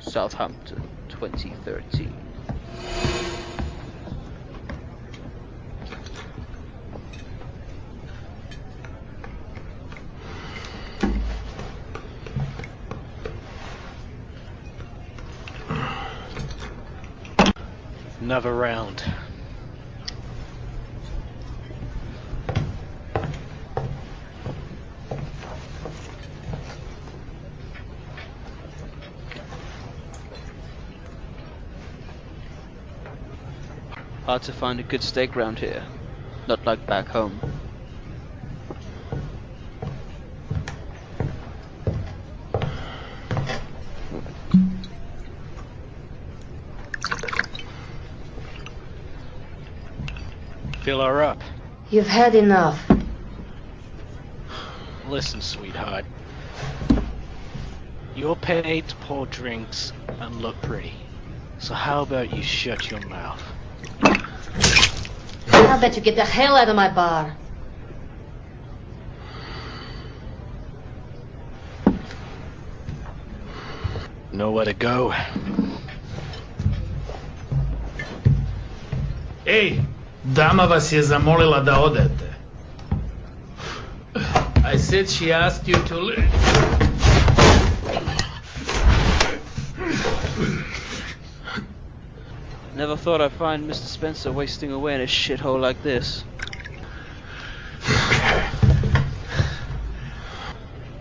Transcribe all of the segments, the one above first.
Southampton, 2013. Another round. Hard to find a good steak round here. Not like back home. Fill her up. You've had enough. Listen, sweetheart. You're paid to pour drinks and look pretty. So how about you shut your mouth? How bet you get the hell out of my bar? Nowhere to go. Ej, dama vas je zamolila da odete. I said she asked you to leave. Never thought I'd find Mr. Spencer wasting away in a shithole like this.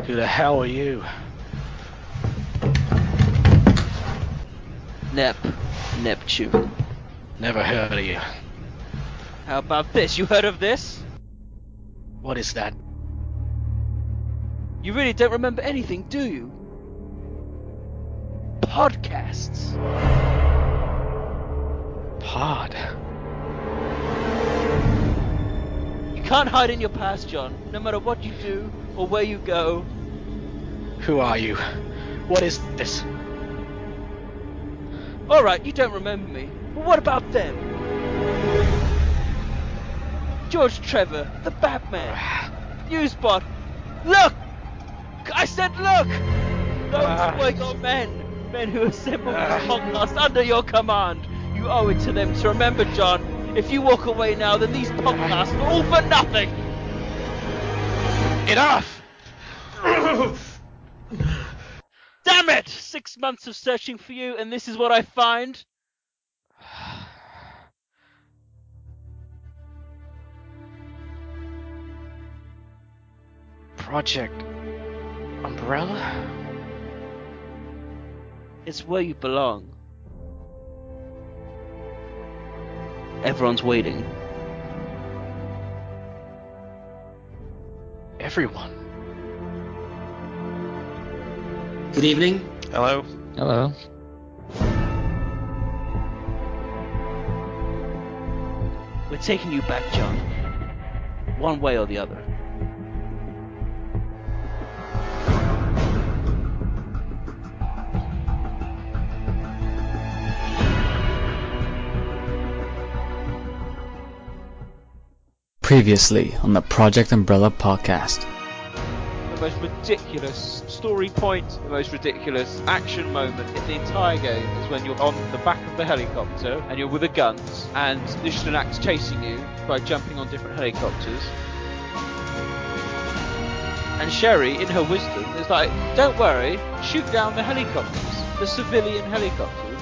Who the hell are you? Nep. Neptune. Never heard of you. How about this? You heard of this? What is that? You really don't remember anything, do you? Podcasts. Pod. You can't hide in your past, John. No matter what you do or where you go. Who are you? What is this? Alright, you don't remember me. But what about them? George Trevor, the Batman. Newsbot. Look! I said look! Those Ah. were your men. Men who assembled this podcast under your command. Owe it to them to remember, John. If you walk away now, then these podcasts are all for nothing. Enough! Damn it! Six months of searching for you, and this is what I find. Project Umbrella? It's where you belong. Everyone's waiting. Everyone. Good evening. Hello? Hello. We're taking you back, John. One way or the other. Previously on the Project Umbrella podcast. The most ridiculous story point, the most ridiculous action moment in the entire game is when you're on the back of the helicopter and you're with the guns and Nishanak's chasing you by jumping on different helicopters. And Sherry, in her wisdom, is like, don't worry, shoot down the helicopters, the civilian helicopters.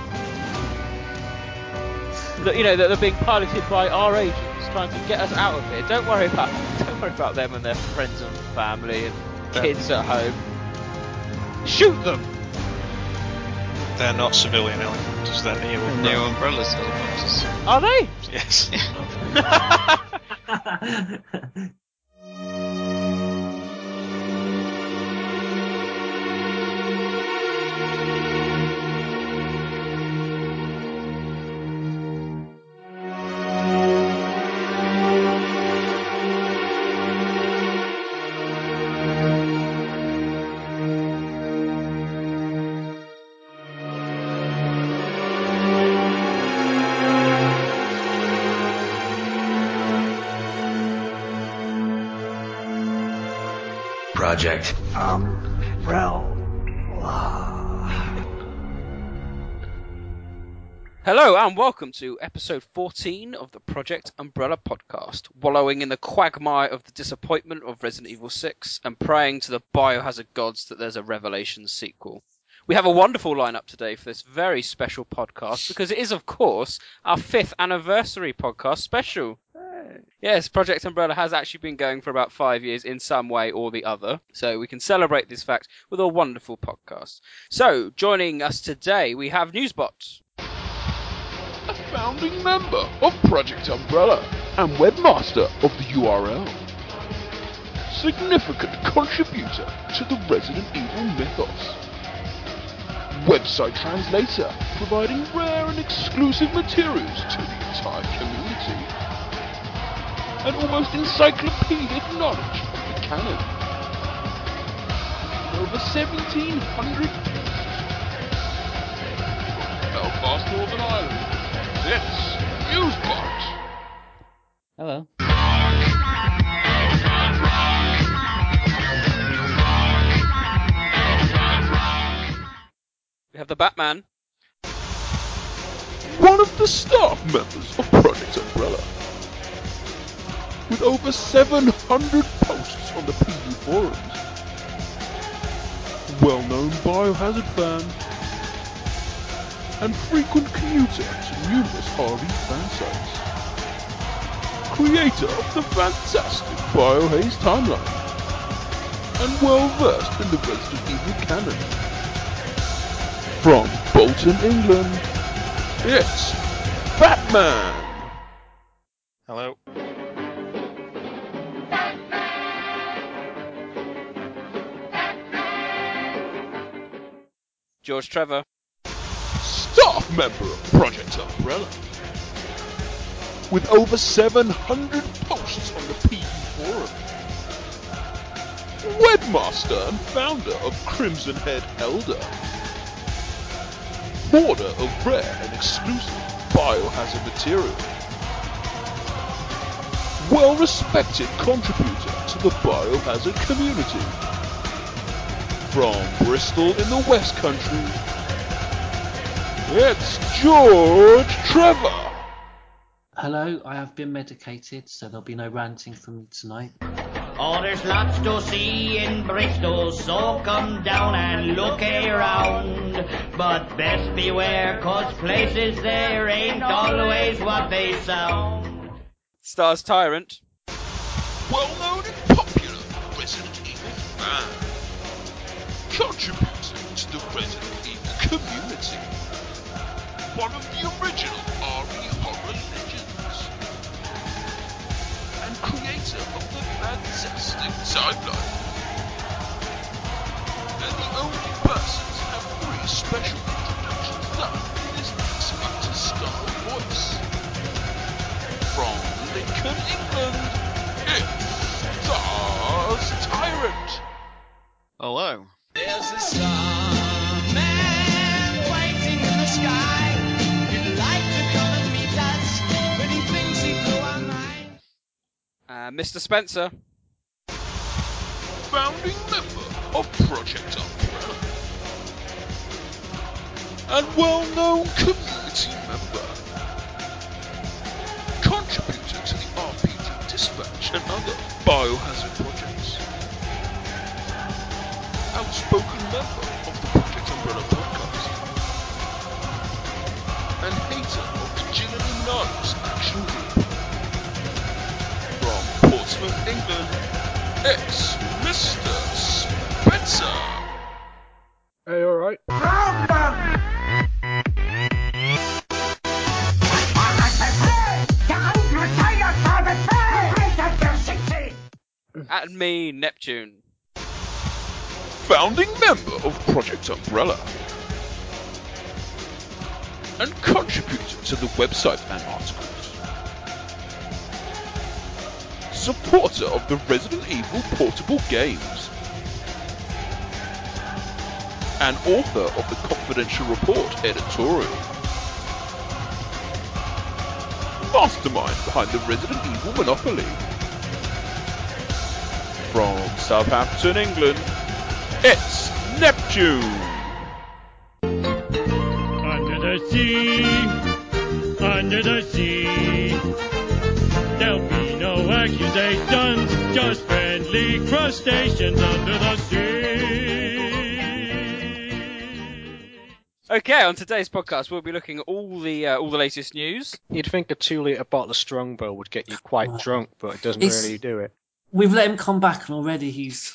You know, that are being piloted by our agents trying to get us out of here. Don't worry about don't worry about them and their friends and family and kids at home. Shoot them! They're not civilian helicopters, they're new New umbrellas helicopters. Are they? Yes. Project. Um, uh, Hello and welcome to episode 14 of the Project Umbrella podcast. Wallowing in the quagmire of the disappointment of Resident Evil 6 and praying to the biohazard gods that there's a Revelation sequel. We have a wonderful lineup today for this very special podcast because it is, of course, our fifth anniversary podcast special. Yes, Project Umbrella has actually been going for about five years in some way or the other, so we can celebrate this fact with a wonderful podcast. So, joining us today, we have Newsbot. a founding member of Project Umbrella and webmaster of the URL. Significant contributor to the Resident Evil mythos. Website translator, providing rare and exclusive materials to the entire community. And almost encyclopedic knowledge of the canon. Over 1700 posts. From Belfast, Northern Ireland, it's Newsbot. Hello. We have the Batman. one of the staff members of Project Umbrella. With over 700 posts on the PU forums. Well-known biohazard fan. And frequent commuter to numerous RE fan sites. Creator of the fantastic Biohaze timeline. And well-versed in the Resident Evil canon. From Bolton, England, it's Batman! Hello. George Trevor. Staff member of Project Umbrella. With over 700 posts on the PE forum. Webmaster and founder of Crimson Head Elder. Hoarder of rare and exclusive biohazard material. Well respected contributor to the biohazard community. From Bristol in the West Country, it's George Trevor. Hello, I have been medicated, so there'll be no ranting from me tonight. Oh, there's lots to see in Bristol, so come down and look around. But best beware, cause places there ain't always what they sound. Stars Tyrant. Well known and popular Resident Evil ah. fan. Contributor to the Resident Evil community. One of the original RE horror legends. And creator of the fantastic timeline. And the only person to have three special introductions done in this X Factor style voice. From Lincoln, England, it's Stars Tyrant. Hello. There's a starman waiting in the sky. He'd like to come and meet us, but he thinks he blew our mind. Uh, Mr. Spencer. founding member of Project Umbrella. And well-known community member. Contributor to the RPG Dispatch and other biohazard projects. Outspoken member of the Project Umbrella podcast. And hater of the Jill Illuminados action group. From Portsmouth, England, it's Mr. Spencer. Hey, alright? And me, Neptune. Founding member of Project Umbrella. And contributor to the website and articles. Supporter of the Resident Evil portable games. And author of the Confidential Report editorial. Mastermind behind the Resident Evil monopoly. From Southampton, England, it's Neptune! Under the sea, under the sea. There'll be no accusations, just friendly crustaceans under the sea. Okay, on today's podcast, we'll be looking at all the uh, all the latest news. You'd think a two litre bottle of Strongbow would get you quite drunk, but it doesn't It's- really do it. We've let him come back, and already he's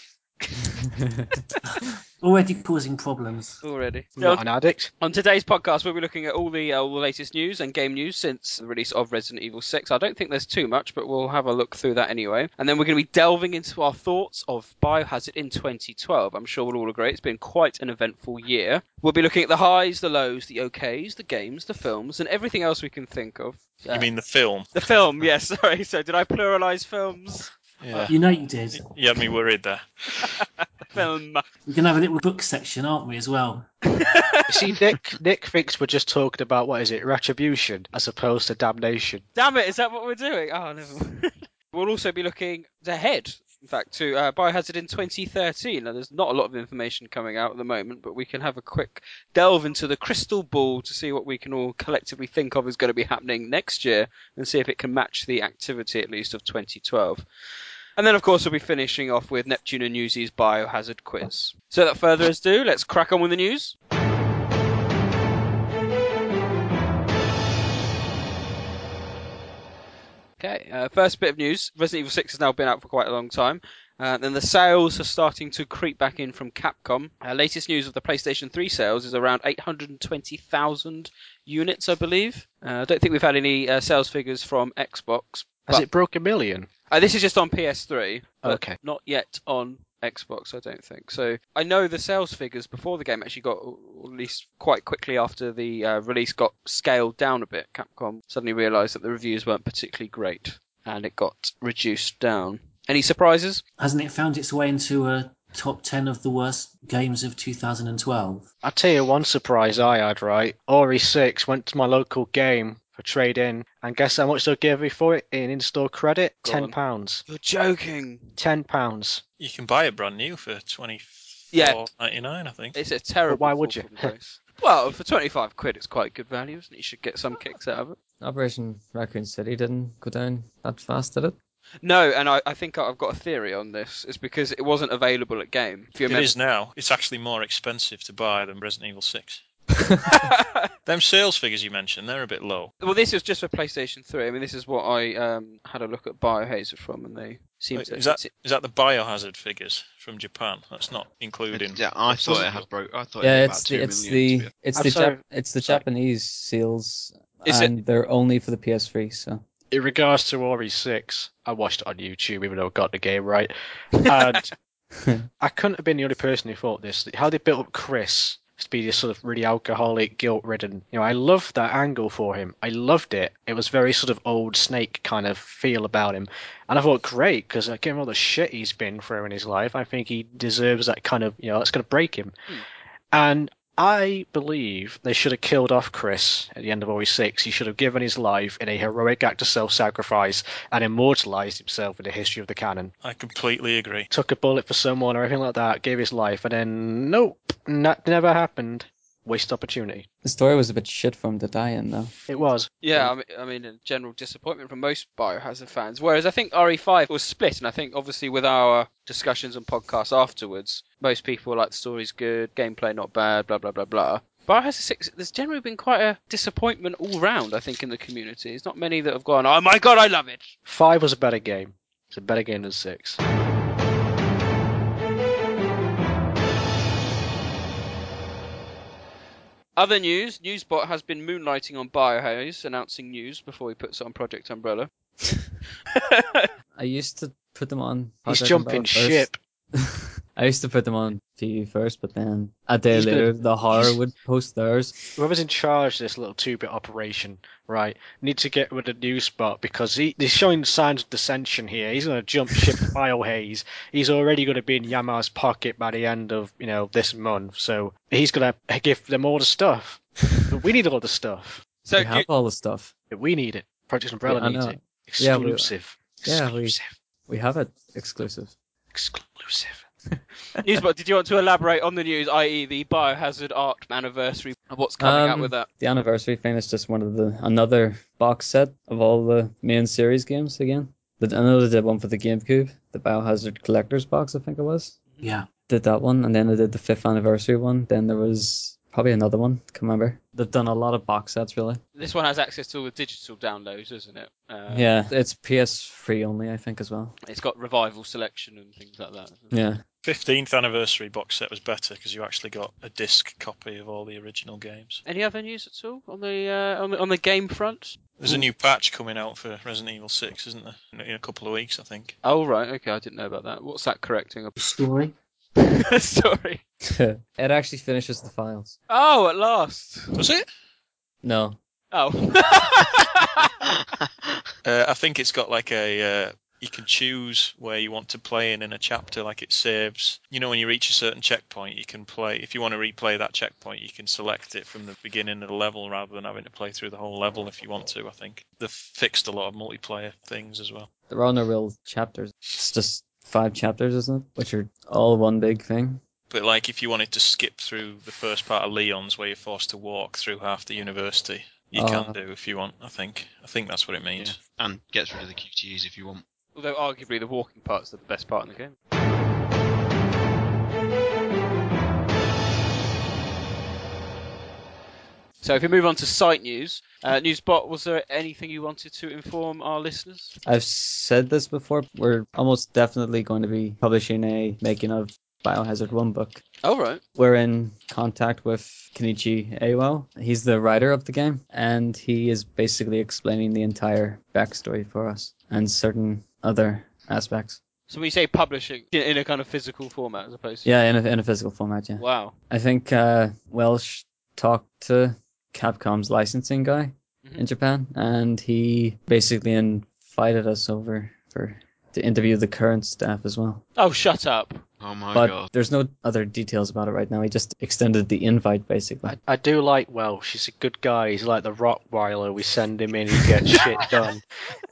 already causing problems. Already. Not an addict. On today's podcast, we'll be looking at all the uh, all the latest news and game news since the release of Resident Evil 6. I don't think there's too much, but we'll have a look through that anyway. And then we're going to be delving into our thoughts of Biohazard in 2012. I'm sure we'll all agree it's been quite an eventful year. We'll be looking at the highs, the lows, the okays, the games, the films, and everything else we can think of. Uh, You mean the film? the film? Yes. sorry. So did I pluralize films? Yeah. You know you did. You had me worried there. Film. We're gonna have a little book section, aren't we, as well? See, Nick, Nick thinks we're just talking about what is it, retribution, as opposed to damnation. Damn it! Is that what we're doing? Oh, never. we'll also be looking ahead. In fact, to uh, Biohazard in 2013. Now, there's not a lot of information coming out at the moment, but we can have a quick delve into the crystal ball to see what we can all collectively think of is going to be happening next year, and see if it can match the activity at least of 2012. And then, of course, we'll be finishing off with Neptune and Newsy's Biohazard quiz. So, without further ado, let's crack on with the news. Okay, uh, first bit of news. Resident Evil 6 has now been out for quite a long time. Uh, then the sales are starting to creep back in from Capcom. Uh, latest news of the PlayStation 3 sales is around 820,000 units, I believe. Uh, I don't think we've had any uh, sales figures from Xbox. Has but- it broke a million? uh, this is just on PS3, but Okay. not yet on Xbox, I don't think. So I know the sales figures before the game actually got, or at least quite quickly after the uh, release, got scaled down a bit. Capcom suddenly realised that the reviews weren't particularly great, and it got reduced down. Any surprises? Hasn't it found its way into a top ten of the worst games of 2012? I'll tell you one surprise I had, right? RE 6 went to my local game for trade in, and guess how much they'll give me for it in in store credit? Go Ten on. pounds. You're joking. Ten pounds. You can buy it brand new for twenty Yeah. four ninety nine, I think. It's a terrible. why would fall you? from grace. well, for 25 quid, it's quite good value, isn't it? You should get some kicks out of it. Operation Raccoon City didn't go down that fast, did it? No, and I, I think I've got a theory on this. It's because it wasn't available at game. If you It remember, is now. It's actually more expensive to buy than Resident Evil Six. Them sales figures you mentioned, they're a bit low. well, this is just for PlayStation 3. I mean, this is what I um, had a look at Biohazard from, and they seem Wait, to. is that is that the biohazard figures from Japan? That's not including. Yeah, I thought it Doesn't- had broke. I thought yeah, it had it's about the two it's million, the it's I'm the. Jap- it's the Japanese seals, Is it- and they're only for the PS3. So In regards to RE 6, I watched it on YouTube even though I got the game right. And I couldn't have been the only person who thought this. How they built up Chris to be this sort of really alcoholic, guilt ridden. You know, I loved that angle for him. I loved it. It was very sort of old snake kind of feel about him. And I thought, great, because given all the shit he's been through in his life, I think he deserves that kind of, you know, that's going to break him. Hmm. And I believe they should have killed off Chris at the end of RE 6. He should have given his life in a heroic act of self sacrifice and immortalized himself in the history of the canon. I completely agree. Took a bullet for someone or anything like that, gave his life, and then, nope, that never happened. Waste opportunity. the story was a bit shit for him to die in, though. It was. Yeah, I mean, I mean, a general disappointment from most Biohazard fans. Whereas I think RE5 was split, and I think obviously with our discussions and podcasts afterwards, most people were like the story's good, gameplay not bad, blah blah blah blah. Biohazard 6, there's generally been quite a disappointment all round, I think, in the community. There's not many that have gone, oh my god, I love it. Five was a better game. It's a better game than six. Other news, Newsbot has been moonlighting on Biohaze, announcing news before he puts it on Project Umbrella. I used to put them on. He's jumping Umbrella first. ship. I used to put them on TV first, but then a day He's gonna- later, the horror he's- would post theirs. Whoever's in charge of this little two-bit operation, right, need to get rid of Newsbot because he, he's showing signs of dissension here. He's going to jump ship to Biohaze. He's already going to be in Yama's pocket by the end of you know this month, so he's going to give them all the stuff. But we need all the stuff. So we have all the stuff. We need it. Project Umbrella Yeah, needs know. it. Yeah, we- Exclusive. Yeah, we Exclusive. we have it exclusive. Exclusive. Newsbot, did you want to elaborate on the news, i.e., the Biohazard Art anniversary, and what's coming out Um, with that? The anniversary thing is just one of the another box set of all the main series games again. But I know they did one for the GameCube, the Biohazard Collector's Box, I think it was. Yeah. Did that one, and then they did the fifth anniversary one. Then there was probably another one. Can't remember. They've done a lot of box sets, really. This one has access to all the digital downloads, isn't it? Uh, yeah, it's PS3 only, I think, as well. It's got revival selection and things like that. Yeah. 15th anniversary box set was better because you actually got a disc copy of all the original games. Any other news at all on the uh, on the on the game front? There's a new patch coming out for Resident Evil 6, isn't there? In a- In a couple of weeks, I think. Oh right, okay, I didn't know about that. What's that correcting? Story. Story. it actually finishes the files. Oh, at last. Does it? No. Oh. Uh, I think it's got like a. Uh, you can choose where you want to play in in a chapter, like it saves. You know, when you reach a certain checkpoint, you can play. If you want to replay that checkpoint, you can select it from the beginning of the level rather than having to play through the whole level if you want to. I think they've fixed a lot of multiplayer things as well. There are no real chapters. It's just five chapters, isn't it? Which are all one big thing. But like, if you wanted to skip through the first part of Leon's, where you're forced to walk through half the university, you Oh. can do if you want. I think. I think that's what it means. And gets rid of the QTEs if you want. Although arguably the walking part's are the best part in the game. So if we move on to site news, uh, Newsbot, was there anything you wanted to inform our listeners? I've said this before. We're almost definitely going to be publishing a making of Biohazard 1 book. Oh, right. We're in contact with Kenichi Iwao. He's the writer of the game, and he is basically explaining the entire backstory for us and certain other aspects. So when you say publishing in, in a kind of physical format as opposed to Yeah, in a, in a physical format, yeah. Wow. I think uh, Welsh talked to Capcom's licensing guy Mm-hmm. in Japan, and he basically invited us over for to interview the current staff as well. Oh, shut up. Oh my but god. there's no other details about it right now. He just extended the invite basically. I do like Welsh. He's a good guy. He's like the Rottweiler. We send him in, he gets shit done.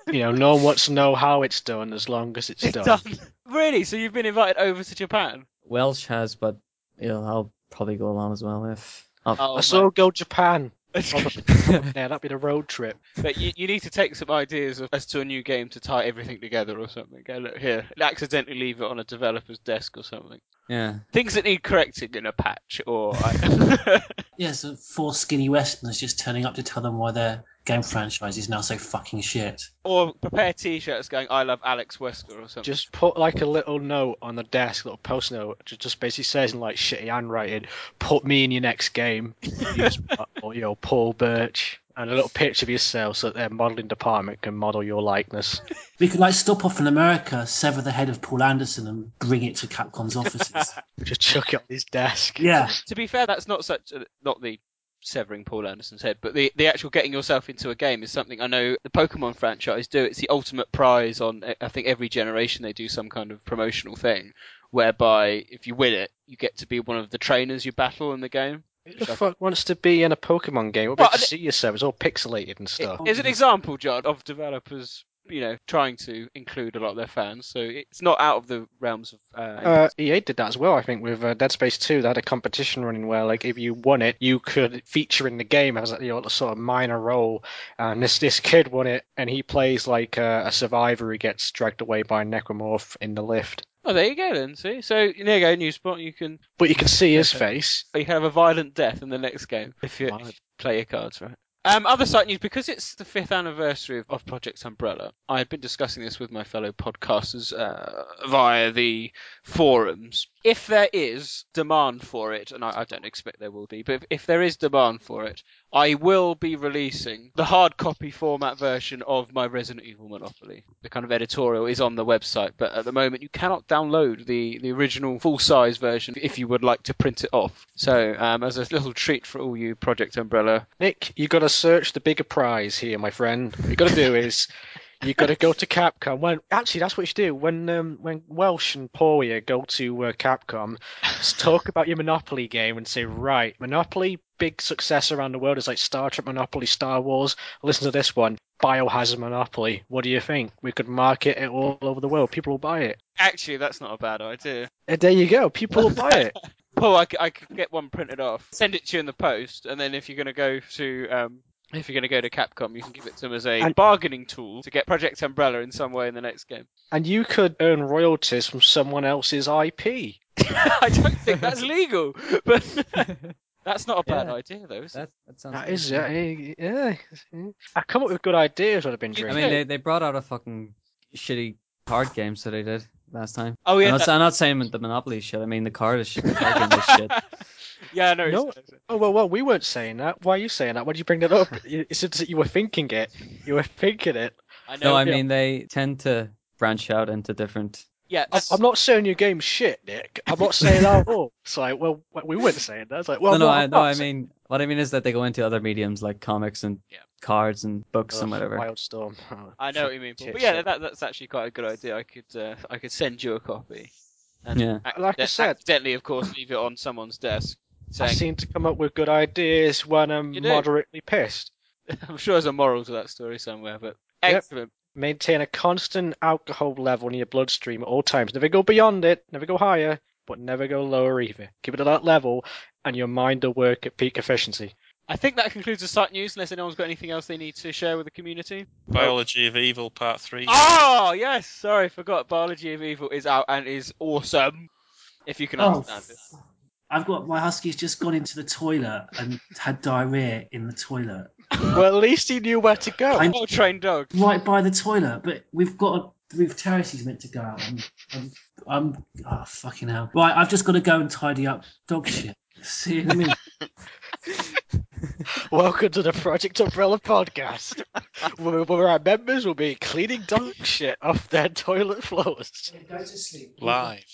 You know, no one wants to know how it's done as long as it's, done. Really? So you've been invited over to Japan? Welsh has, but you know, I'll probably go along as well if. I'll, Oh, oh I saw man. go Japan. yeah, that'd be the road trip. But you, you need to take some ideas of, as to a new game to tie everything together or something. Go look here, accidentally leave it on a developer's desk or something. Yeah. Things that need correcting in a patch, or Yeah, so four skinny Westerners just turning up to tell them why their game franchise is now so fucking shit. or prepare T-shirts going "I love Alex Wesker" or something. Just put like a little note on the desk, little post note, just, just basically says in like shitty handwriting, "Put me in your next game," Use- or you know, Paul Birch, and a little picture of yourself so that their modelling department can model your likeness. We could like stop off in America, sever the head of Paul Anderson, and bring it to Capcom's offices. just chuck it on his desk. Yeah. To be fair, that's not such a, not the severing Paul Anderson's head, but the the actual getting yourself into a game is something I know the Pokemon franchise do. It's the ultimate prize on eh, I think every generation they do some kind of promotional thing, whereby if you win it, you get to be one of the trainers you battle in the game. Who the fuck wants to be in a Pokemon game? What about to see yourself? It's all pixelated and stuff. Is an example, John, of developers, you know, trying to include a lot of their fans. So it's not out of the realms of. Uh, Uh, EA did that as well, I think, with uh, Dead Space 2. They had a competition running where, like, if you won it, you could feature in the game as a you know, a sort of minor role. And this this kid won it, and he plays like uh, a survivor who gets dragged away by a necromorph in the lift. Oh, there you go then. See, so there you go, Newsbot. You can. But you can see his face. You can have a violent death in the next game if you, if you play your cards right. Um, other site news because it's the fifth anniversary of, of Project Umbrella. I had been discussing this with my fellow podcasters uh, via the forums. If there is demand for it, and I, I don't expect there will be, but if, if there is demand for it, I will be releasing the hard copy format version of my Resident Evil Monopoly. The kind of editorial is on the website, but at the moment you cannot download the, the original full size version if you would like to print it off. So, um, as a little treat for all you Project Umbrella Nick, you've got to search the bigger prize here, my friend. What you've got to do is you got to go to Capcom. When actually, that's what you should do. When um, when Welsh and Poria go to uh, Capcom, talk about your Monopoly game and say, right, Monopoly big success around the world is like Star Trek Monopoly, Star Wars. Listen to this one, Biohazard Monopoly. What do you think? We could market it all over the world. People will buy it. Actually, that's not a bad idea. And there you go. People will buy it. Well, I could get one printed off, send it to you in the post, and then if you're going to go to um, if you're going to go to Capcom, you can give it to them as a And- bargaining tool to get Project Umbrella in some way in the next game. And you could earn royalties from someone else's IP. I don't think that's legal, but that's not a bad Yeah. idea, though. Is it? That that sounds. That good. is, uh, yeah. I come up with good ideas when I've been drinking. I mean, they, they brought out a fucking shitty card game, so they did last time. Oh yeah, I'm, not, that- I'm not saying the Monopoly shit. I mean the card is shit. The card game is shit. yeah, no, No. Oh well, well, we weren't saying that. Why are you saying that? Why did you bring that up? You- It's just that you were thinking it. You were thinking it. I know. No, I yeah. mean they tend to branch out into different. Yeah, I'm, that's- I'm not saying your game's shit, Nick. I'm not saying that at all. It's like, well, we weren't saying that. It's like, well, no, no, what I, no, not I saying- mean what I mean is that they go into other mediums like comics and Yeah. cards and books and whatever. Wildstorm. Oh, I know what you mean, Paul. but yeah, that, that's actually quite a good idea. I could uh, I could send you a copy. And Yeah. Like I said- accidentally, of course, leave it on someone's desk. I seem to come up with good ideas when I'm moderately pissed. I'm sure there's a moral to that story somewhere, but Yep. Excellent. Maintain a constant alcohol level in your bloodstream at all times. Never go beyond it, never go higher, but never go lower either. Keep it at that level, and your mind will work at peak efficiency. I think that concludes the site news, unless anyone's got anything else they need to share with the community. Biology of Evil Part 3. Oh, yes! Sorry, forgot. Biology of Evil is out and is awesome. If you can Oh, understand it. f- I've got my husky's just gone into the toilet and had diarrhea in the toilet. Well, at least he knew where to go. I'm Well trained dog. right by the toilet, but we've got a, we've terraces meant to go out. And I'm, I'm oh fucking hell. Right, I've just got to go and tidy up dog shit. See you in a minute. Welcome to the Project Umbrella podcast, where, where our members will be cleaning dog shit off their toilet floors. Go to sleep. Live.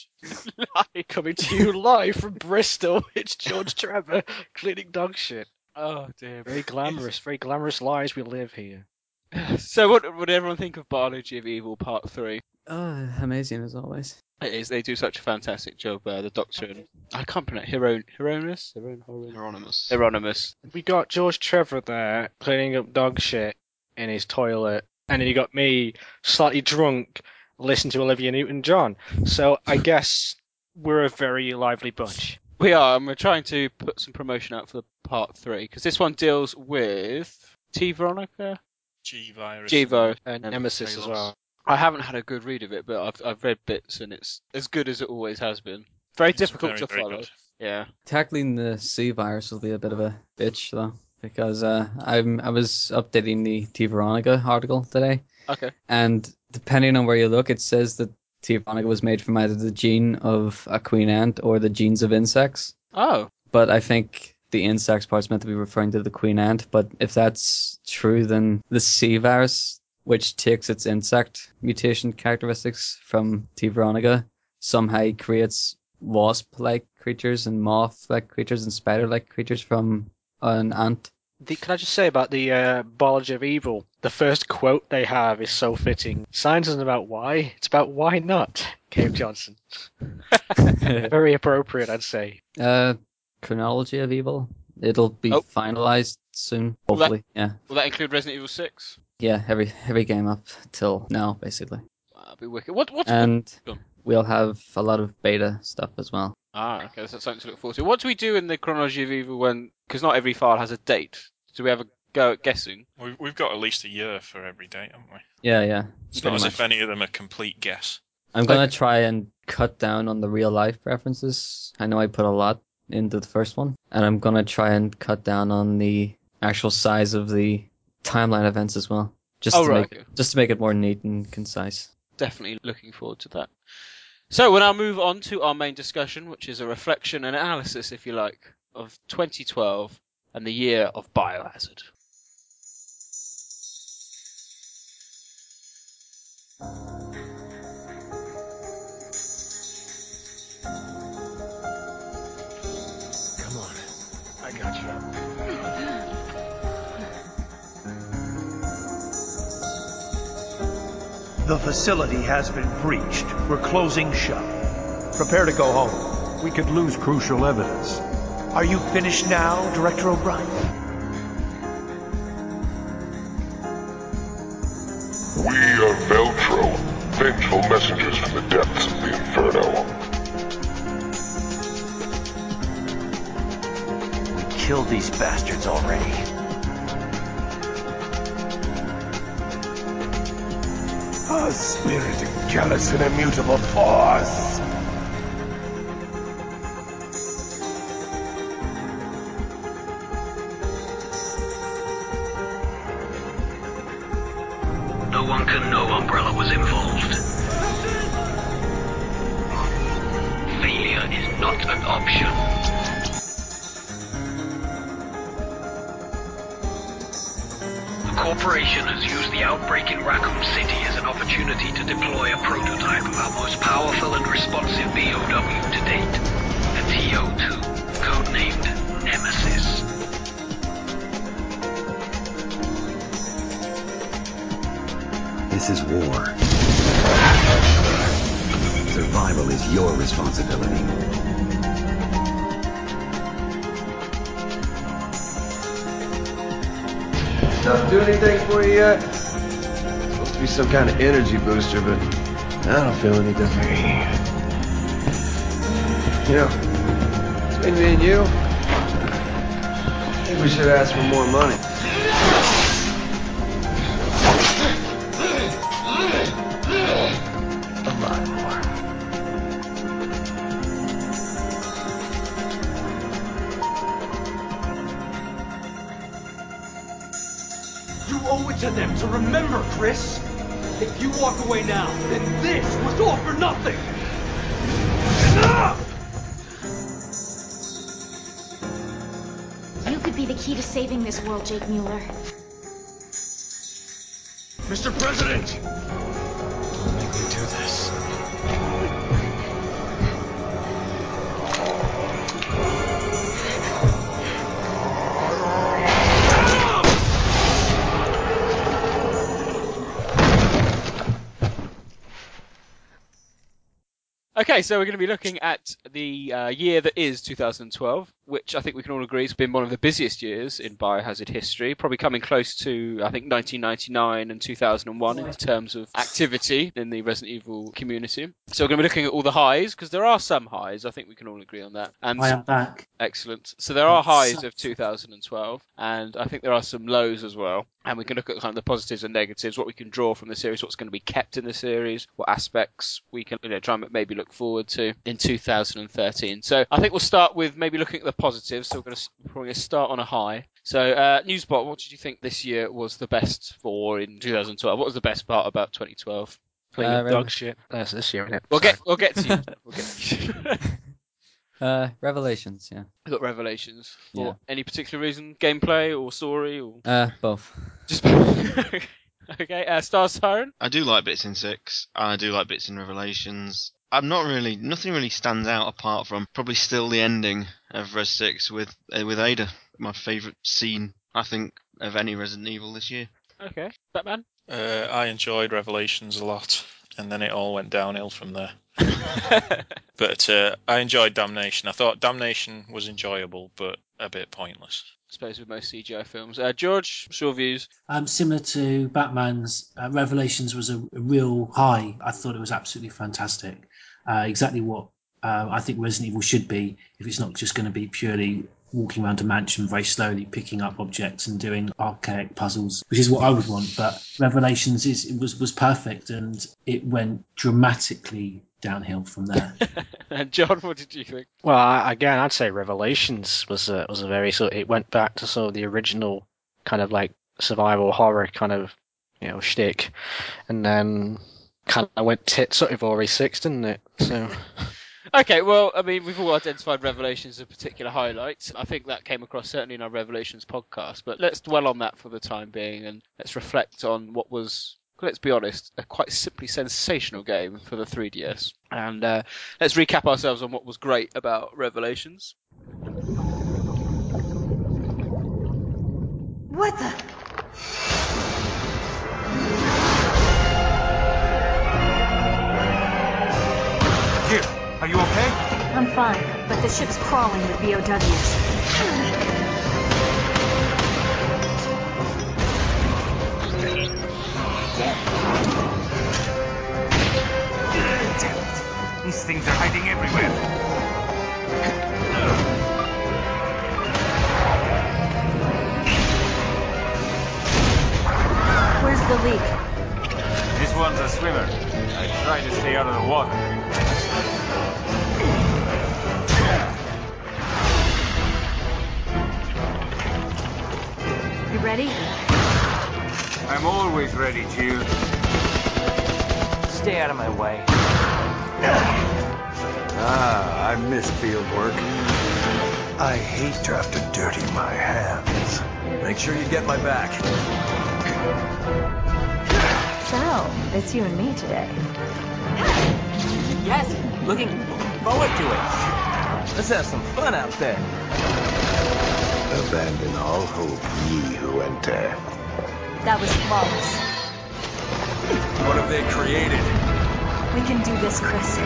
Coming to you live from Bristol, it's George Trevor cleaning dog shit. Oh dear. Very glamorous, very glamorous lives we live here. So, what would everyone think of Biology of Evil Part Three? Oh, amazing as always. It is. They do such a fantastic job. Uh, the Doctor and I can't pronounce Hieron Hieronymus. Hieron, Hieron, Hieronymus. Hieronymus. We got George Trevor there cleaning up dog shit in his toilet, and then you got me slightly drunk listening to Olivia Newton-John. So I guess we're a very lively bunch. We are, and we're trying to put some promotion out for the Part Three because this one deals with T Veronica, G virus. Givo, And and Nemesis as well. I haven't had a good read of it, but I've I've read bits, and it's as good as it always has been. Very It's difficult very, to very follow. good. Yeah. Tackling the C virus will be a bit of a bitch though, because uh, I'm I was updating the T Veronica article today, Okay. and depending on where you look, it says that T Veronica was made from either the gene of a queen ant or the genes of insects. Oh. But I think the insects part's meant to be referring to the queen ant. But if that's true, then the C virus, which takes its insect mutation characteristics from T. veronica, somehow creates wasp-like creatures and moth-like creatures and spider-like creatures from an ant. The, can I just say about the uh, Biology of Evil? The first quote they have is so fitting. Science isn't about why, it's about why not. Cave Johnson. Very appropriate, I'd say. uh, chronology of evil. It'll be Oh. finalized soon, Will that- hopefully. Yeah, Will that include Resident Evil Six? yeah. Every every game up till now, basically. Wow, that'd be wicked. What? What's and Go we'll have a lot of beta stuff as well. Ah, okay, that's something to look forward to. What do we do in the chronology of evil when? Because not every file has a date. Do we have a go at guessing? We've, we've got at least a year for every date, haven't we? Yeah, yeah. It's pretty not as much. if any of them are complete guess. I'm gonna try and cut down on the real life references. I know I put a lot into the first one, and I'm gonna try and cut down on the actual size of the timeline events as well, just Oh, to right, make okay. just to make it more neat and concise. Definitely looking forward to that. So we'll now move on to our main discussion, which is a reflection and analysis, if you like, of 2012 and the year of Biohazard. Come I got you. The facility has been breached. We're closing shop. Prepare to go home. We could lose crucial evidence. Are you finished now, Director O'Brien? We are Veltro, vengeful messengers from the depths of the Inferno. Killed these bastards already. A spirit of jealous and immutable force. Booster, but I don't feel any different. You know, between me and you, I think we should ask for more money. Jake Muller. Mr. President! Don't make me do this. Okay, so we're going to be looking at the uh, year that is 2012, which I think we can all agree has been one of the busiest years in Biohazard history, probably coming close to, I think, 1999 and 2001 in terms of activity in the Resident Evil community. So we're going to be looking at all the highs, because there are some highs, I think we can all agree on that. And I am back. Excellent. So there are highs of 2012, and I think there are some lows as well. And we can look at kind of the positives and negatives, what we can draw from the series, what's going to be kept in the series, what aspects we can you know, try and maybe look forward to in 2013. So I think we'll start with maybe looking at the positives. So we're going to, we're going to start on a high. So uh, Newsbot, what did you think this year was the best for in 2012? What was the best part about 2012? Playing Uh, dog shit. That's this year, isn't it? We'll get we'll get to you. We'll get to you. Uh, Revelations, yeah. We've got revelations for Yeah. any particular reason, gameplay or story or Uh, both. just okay. Uh, Stars Tyrant. I do like bits in six. I do like bits in Revelations. I'm not really. Nothing really stands out apart from probably still the ending of Res Six with uh, with Ada. My favourite scene, I think, of any Resident Evil this year. Okay, Batman. Uh, I enjoyed Revelations a lot, and then it all went downhill from there. but uh, I enjoyed Damnation. I thought Damnation was enjoyable, but a bit pointless. I suppose with most CGI films. Uh, George, what's your views? Um, similar to Batman's, uh, Revelations was a, a real high. I thought it was absolutely fantastic. Uh, exactly what uh, I think Resident Evil should be if it's not just going to be purely walking around a mansion very slowly, picking up objects and doing archaic puzzles, which is what I would want. But Revelations is it was was perfect, and it went dramatically downhill from there. And John, what did you think? Well, I, again, I'd say Revelations was a, was a very sort. It went back to sort of the original kind of like survival horror kind of you know shtick, and then kind of went tits up with RE Six, didn't it? So Okay, well, I mean, we've all identified Revelations as a particular highlight. I think that came across certainly in our Revelations podcast, but let's dwell on that for the time being and let's reflect on what was, let's be honest, a quite simply sensational game for the 3DS. And uh, let's recap ourselves on what was great about Revelations. What the? Are you okay? I'm fine, but the ship's crawling with BOWs. Damn it. These things are hiding everywhere. Where's the leak? This one's a swimmer. I try to stay out of the water. Ready? I'm always ready, Jill. Stay out of my way. Ah, I miss field work. I hate to have to dirty my hands. Make sure you get my back. So, it's you and me today. Yes, looking forward to it. Let's have some fun out there. Abandon all hope, ye who enter. That was flawless. What have they created? We can do this, Chris.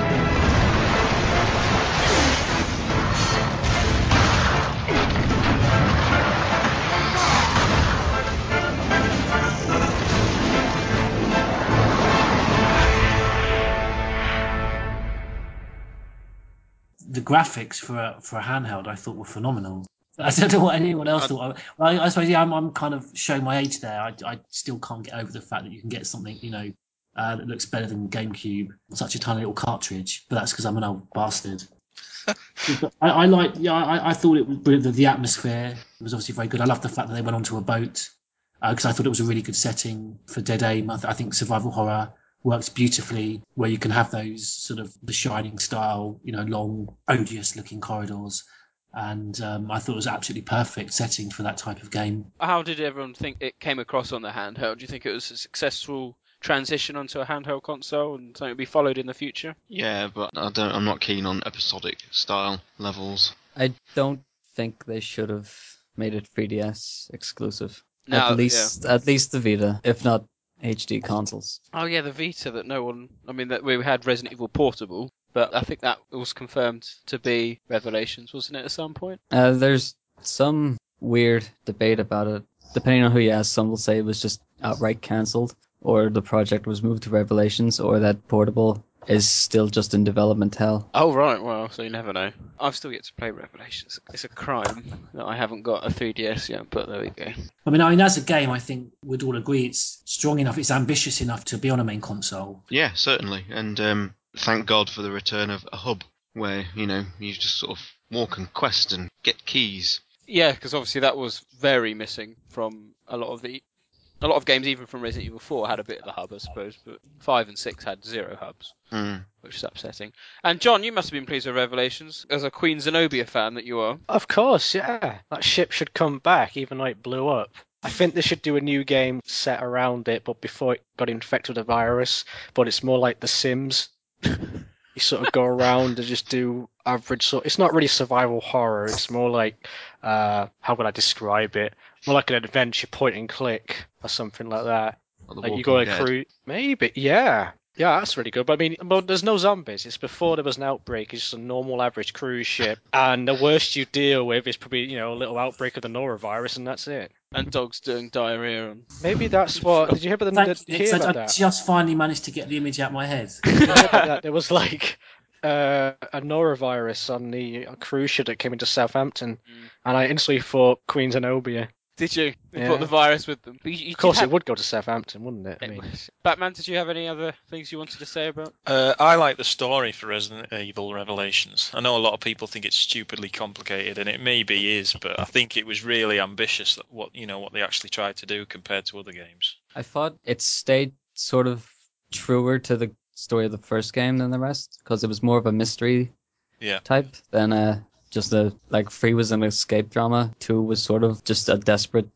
the graphics for a, for a handheld I thought were phenomenal. I don't know what anyone else thought. Well, I, I suppose yeah, I'm, I'm kind of showing my age there. I, I still can't get over the fact that you can get something you know uh, that looks better than GameCube, on such a tiny little cartridge. But that's because I'm an old bastard. I, I like, yeah, I, I thought it was brilliant. The, the atmosphere was obviously very good. I love the fact that they went onto a boat because I thought it was a really good setting for Dead Aim. I, th- I think survival horror works beautifully where you can have those sort of the Shining style, you know, long, odious looking corridors. And um, I thought it was absolutely perfect setting for that type of game. How did everyone think it came across on the handheld? Do you think it was a successful transition onto a handheld console and something to be followed in the future? Yeah, but I don't. I'm not keen on episodic style levels. I don't think they should have made it 3DS exclusive. No, at least, at least the Vita, if not HD consoles. Oh yeah, the Vita that no one. I mean, that we had Resident Evil Portable, but I think that was confirmed to be Revelations, wasn't it? At some point. Uh, there's some weird debate about it. Depending on who you ask, some will say it was just outright cancelled, or the project was moved to Revelations, or that Portable is still just in development hell. Oh right, well, so you never know. I've still yet to play Revelations. It's a crime that I haven't got a 3DS yet, but there we go. I mean, I mean, as a game, I think we'd all agree it's strong enough, it's ambitious enough to be on a main console. Yeah, certainly. And um, thank God for the return of a hub where you know you just sort of walk and quest and get keys. Yeah, because obviously that was very missing from a lot of the. A lot of games, even from Resident Evil 4, had a bit of the hub, I suppose, but 5 and 6 had zero hubs, Mm. which is upsetting. And John, you must have been pleased with Revelations, as a Queen Zenobia fan that you are. Of course, yeah. That ship should come back, even though it blew up. I think they should do a new game set around it, but before it got infected with a virus. But it's more like The Sims. you sort of go around and just do average sort. It's not really survival horror. It's more like, uh, how would I describe it? More like an adventure point and click or something like that. Like you go on a cruise, maybe, yeah. Yeah, that's really good. But I mean, well, there's no zombies. It's before there was an outbreak. It's just a normal average cruise ship. And the worst you deal with is probably, you know, a little outbreak of the norovirus, and that's it. And dogs doing diarrhea on. Maybe that's what. Did you hear about, the, Thank- did you hear about I that? just finally managed to get the image out of my head. Did you hear about that? There was like uh, a norovirus on the cruise ship that came into Southampton, and I instantly thought Queen Zenobia. Did you? They Yeah. brought the virus with them. You- you Of course, did it would go to Southampton, wouldn't it? I mean, Batman, did you have any other things you wanted to say about? Uh, I like the story for Resident Evil Revelations. I know a lot of people think it's stupidly complicated, and it maybe is, but I think it was really ambitious. that What you know, what they actually tried to do compared to other games. I thought it stayed sort of truer to the story of the first game than the rest, because it was more of a mystery Yeah. type than uh, just a like three was an escape drama, two was sort of just a desperate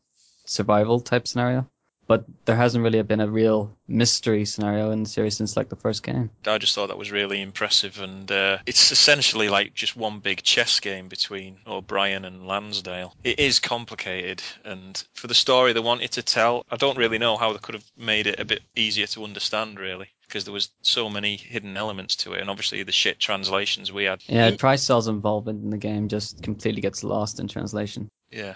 survival type scenario. But there hasn't really been a real mystery scenario in the series since like the first game. I just thought that was really impressive, and uh, it's essentially like just one big chess game between O'Brien and Lansdale. It is complicated, and for the story they wanted to tell, I don't really know how they could have made it a bit easier to understand, really, because there was so many hidden elements to it, and obviously the shit translations we had. Yeah, Tricell's involvement in the game just completely gets lost in translation. Yeah.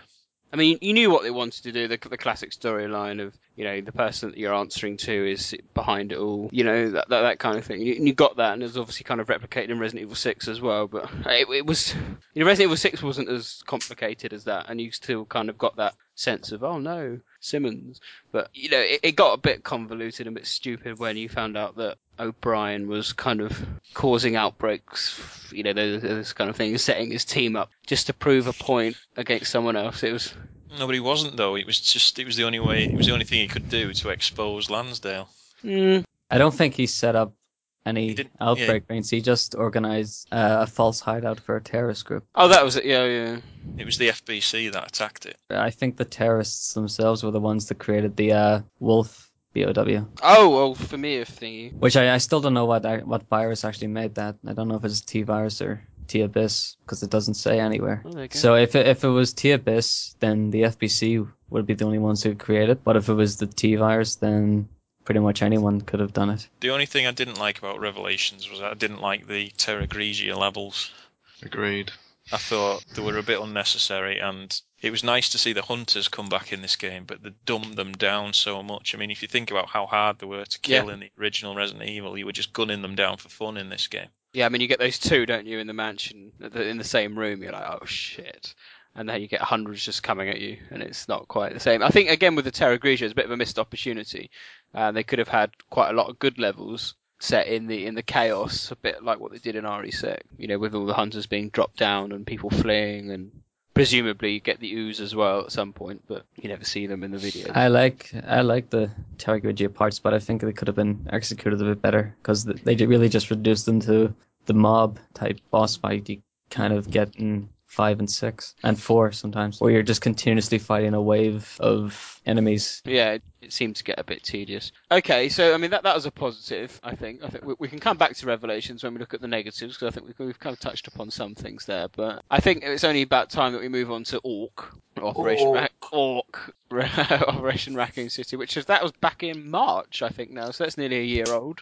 I mean, you knew what they wanted to do. The, the classic storyline of you know the person that you're answering to is behind it all. You know that that, that kind of thing. You, you got that, and it was obviously kind of replicated in Resident Evil Six as well. But it, it was you know Resident Evil Six wasn't as complicated as that, and you still kind of got that sense of oh no Simmons. But you know it, it got a bit convoluted and a bit stupid when you found out that O'Brien was kind of causing outbreaks. You know those, those kind of things, setting his team up just to prove a point against someone else. It was No, but he wasn't though. It was just it was the only way. It was the only thing he could do to expose Lansdale. Mm. I don't think he set up any did- outbreak means He just organized uh, a false hideout for a terrorist group. oh that was it. Yeah, yeah. It was the FBC that attacked it. I think the terrorists themselves were the ones that created the uh, Wolf BOW, Oh well, for me if thingy. which I, I still don't know what I, what virus actually made that. I don't know if it's T virus or T Abyss because it doesn't say anywhere. Oh, there. So if it, if it was T Abyss, then the FBC would be the only ones who created it. But if it was the T virus, then pretty much anyone could have done it. The only thing I didn't like about Revelations was I didn't like the Terra Grigia levels. Agreed. I thought they were a bit unnecessary, and it was nice to see the hunters come back in this game, but they dumbed them down so much. I mean, if you think about how hard they were to kill Yeah. in the original Resident Evil, you were just gunning them down for fun in this game. Yeah, I mean you get those two, don't you, in the mansion, in the same room. You're like, oh shit. And then you get hundreds just coming at you, and it's not quite the same. I think again with the Terra Grigia, it's a bit of a missed opportunity. Uh, they could have had quite a lot of good levels set in the in the chaos, a bit like what they did in RE6. You know, with all the hunters being dropped down and people fleeing, and presumably get the ooze as well at some point, but you never see them in the video. I like I like the Terra Grigia parts, but I think they could have been executed a bit better because they really just reduced them to the mob type boss fight you kind of get in five and six and four sometimes, where you're just continuously fighting a wave of enemies. Yeah, it, it seemed to get a bit tedious. Okay, so I mean that that was a positive. I think. I think we, we can come back to Revelations when we look at the negatives because I think we've, we've kind of touched upon some things there. But I think it's only about time that we move on to Orc, Operation Ra- Orc, Operation Raccoon City, which is that was back in March, I think now. So that's nearly a year old.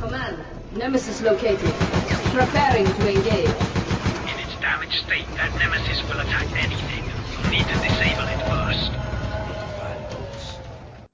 Command, Nemesis located. Preparing to engage. In damaged state, that nemesis will attack anything. You'll need to disable it first.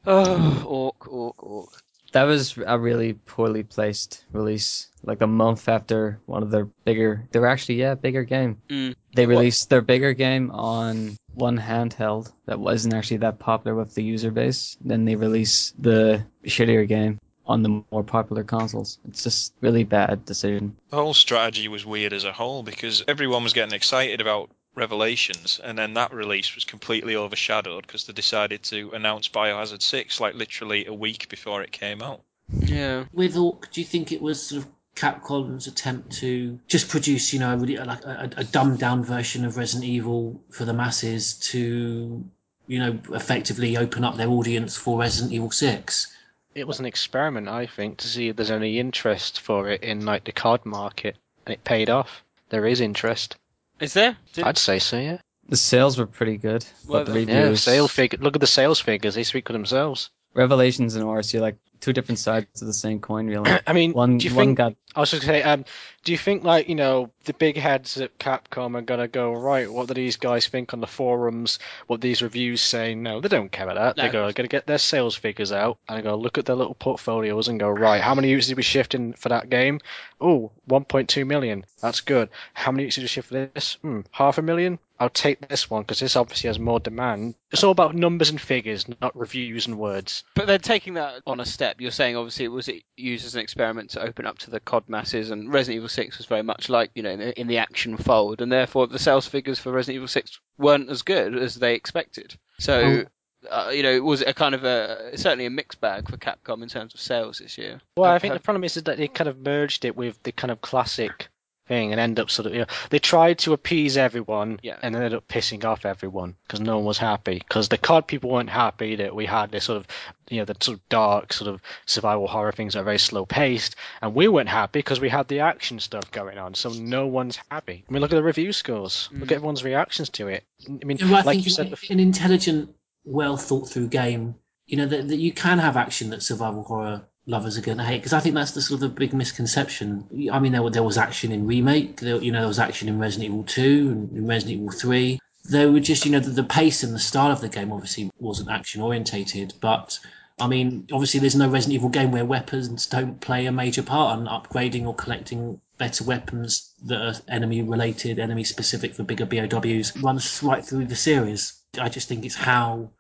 Oh, Orc, Orc, Orc. That was a really poorly placed release, like a month after one of their bigger. They were actually yeah bigger game. Mm. They released their bigger game on one handheld that wasn't actually that popular with the user base. Then they release the shittier game on the more popular consoles. It's just really bad decision. The whole strategy was weird as a whole because everyone was getting excited about Revelations, and then that release was completely overshadowed because they decided to announce Biohazard 6 like literally a week before it came out. Yeah. With Orc, do you think it was sort of Capcom's attempt to just produce, you know, a really like a, a dumbed down version of Resident Evil for the masses to, you know, effectively open up their audience for Resident Evil Six? It was an experiment, I think, to see if there's any interest for it in like the COD market, and it paid off. There is interest. Is there? Did- I'd say so, yeah. The sales were pretty good, Well, but the the- Yeah, reviews. sale figure. Look at the sales figures; they speak for themselves. Revelations and Oris, you're like two different sides of the same coin, really. I mean, one do you one think? got I was just gonna say, um, do you think like you know the big heads at Capcom are gonna go right? What do these guys think on the forums? What these reviews say? No, they don't care about that. No. They go, gonna get their sales figures out and go look at their little portfolios and go right. How many units did we shift in for that game? Oh, 1.2 million. That's good. How many units did we shift for this? Hmm, half a million. I'll take this one because this obviously has more demand. It's all about numbers and figures, not reviews and words. But they're taking that on a step, you're saying obviously it was used as an experiment to open up to the COD masses, and Resident Evil 6 was very much like you know in the, in the action fold, and therefore the sales figures for Resident Evil 6 weren't as good as they expected. So. Uh, you know, it was a kind of a certainly a mixed bag for Capcom in terms of sales this year. Well, I think the problem is that they kind of merged it with the kind of classic thing and end up sort of you know they tried to appease everyone Yeah. and ended up pissing off everyone because no one was happy because the COD people weren't happy that we had this sort of you know the sort of dark sort of survival horror things that are very slow paced and we weren't happy because we had the action stuff going on so no one's happy. I mean look at the review scores. Look mm. at everyone's reactions to it. I mean well, I like you said an- an intelligent, well thought through game. You know that, that you can have action that survival horror lovers are going to hate because I think that's the sort of the big misconception. I mean, there, there was action in remake. There, you know, there was action in Resident Evil Two and in Resident Evil Three. There were just you know the, the pace and the style of the game obviously wasn't action orientated, but I mean, obviously, there's no Resident Evil game where weapons don't play a major part on upgrading or collecting better weapons that are enemy related, enemy specific for bigger BOWs runs right through the series. I just think it's how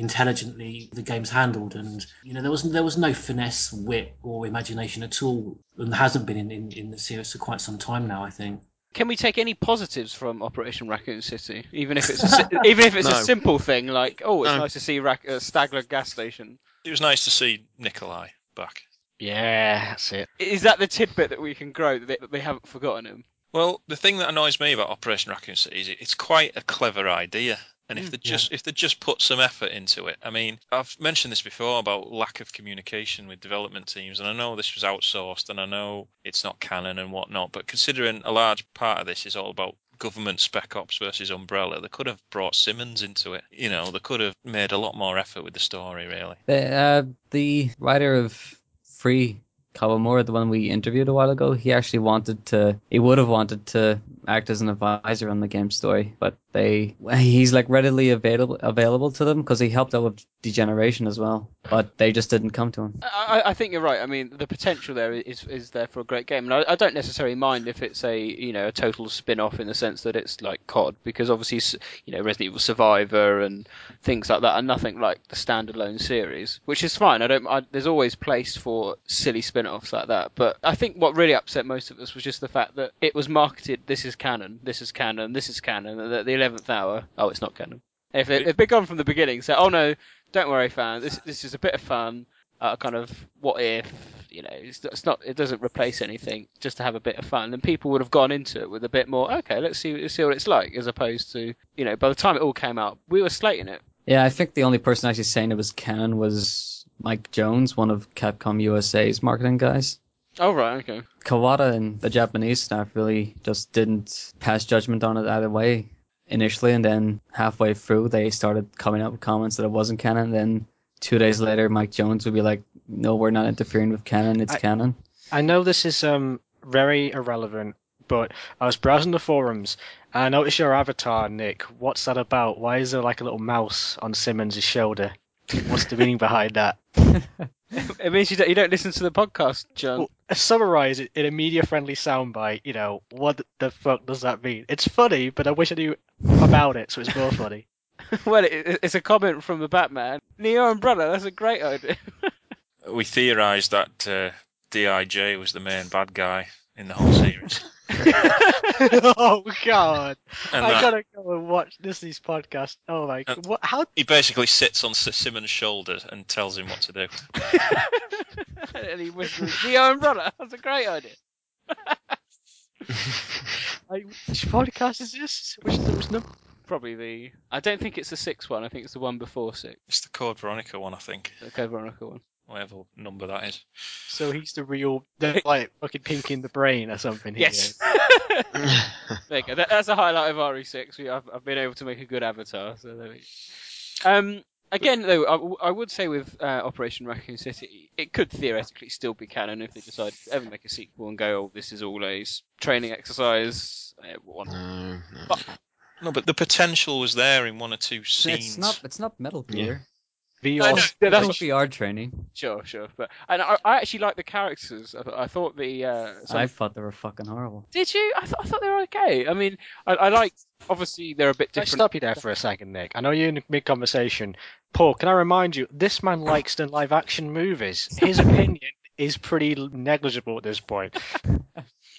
intelligently the game's handled, and you know there was there was no finesse, wit, or imagination at all, and there hasn't been in, in, in the series for quite some time now. I think. Can we take any positives from Operation Raccoon City, even if it's a, even if it's No. a simple thing like oh, it's No. nice to see Rac- uh, Stagla gas station. It was nice to see Nikolai back. Yeah, that's it. Is that the tidbit that we can grow that they, that they haven't forgotten him? Well, the thing that annoys me about Operation Raccoon City is it's quite a clever idea. And if Mm, they just if they just put some effort into it, I mean, I've mentioned this before about lack of communication with development teams, and I know this was outsourced, and I know it's not canon and whatnot. But considering a large part of this is all about government spec ops versus Umbrella, they could have brought Simmons into it. You know, they could have made a lot more effort with the story, really. The, uh, the writer of Free, Kawamura, the one we interviewed a while ago, he actually wanted to, he would have wanted to act as an advisor on the game story, but they, he's like readily available available to them because he helped out with Degeneration as well, but they just didn't come to him. I, I think you're right. I mean, the potential there is is there for a great game, and I, I don't necessarily mind if it's a you know a total spin-off in the sense that it's like COD, because obviously you know Resident Evil Survivor and things like that are nothing like the standalone series, which is fine. I don't. I, there's always place for silly spin-offs like that, but I think what really upset most of us was just the fact that it was marketed. This is canon. This is canon. This is canon. And at the eleventh hour, oh, it's not canon. If it, if they'd gone from the beginning, say, oh no, don't worry, fans. This this is a bit of fun. Uh, kind of what if you know it's, it's not it doesn't replace anything just to have a bit of fun then people would have gone into it with a bit more okay let's see let's see what it's like as opposed to you know by the time it all came out we were slating it Yeah, I think the only person actually saying it was canon was Mike Jones, one of Capcom USA's marketing guys. oh right okay Kawata and the Japanese staff really just didn't pass judgment on it either way initially, and then halfway through they started coming out with comments that it wasn't canon. Then two days later, Mike Jones would be like, "No, we're not interfering with canon. It's I- canon." I know this is um very irrelevant, but I was browsing the forums and I noticed your avatar, Nick. What's that about? Why is there like a little mouse on Simmons' shoulder? What's the meaning behind that? it means you don't, you don't listen to the podcast john Well, summarize it in a media-friendly soundbite. You know what the fuck does that mean? It's funny, but I wish I knew about it, so it's more funny. well it, it's a comment from the batman neo umbrella that's a great idea We theorised that uh, Dij was the main bad guy in the whole series. oh god! And I that- gotta go and watch Disney's podcast. Oh my! Uh, what? How? He basically sits on S- Simmons' shoulder and tells him what to do. and he whispers neo umbrella that's a great idea Like, which podcast is this? Which, which number? probably the i don't think it's the sixth one i think it's the one before six It's the Code Veronica one, I think. the code veronica one Whatever number that is. So he's the real, the, like fucking Pinky and the Brain or something. he Yes. there you go. That, that's a highlight of RE6. We, I've, I've been able to make a good avatar. So there we go. Um, again, though, I, w- I would say with uh, Operation Raccoon City, it could theoretically still be canon if they decide to ever make a sequel and go, "Oh, this is all a s- training exercise." Uh, one. No, No, but the potential was there in one or two scenes. It's not. It's not Metal Gear. I know, It's yeah, that's what- VR training. Sure, sure, but and I, I actually like the characters. I, th- I thought the uh, some- I thought they were fucking horrible. did you? I, th- I thought they were okay. I mean, I, I like obviously they're a bit Can I different. stop you there for a second, Nick? I know you're in mid conversation. Paul, can I remind you, this man likes the live action movies. His opinion is pretty negligible at this point.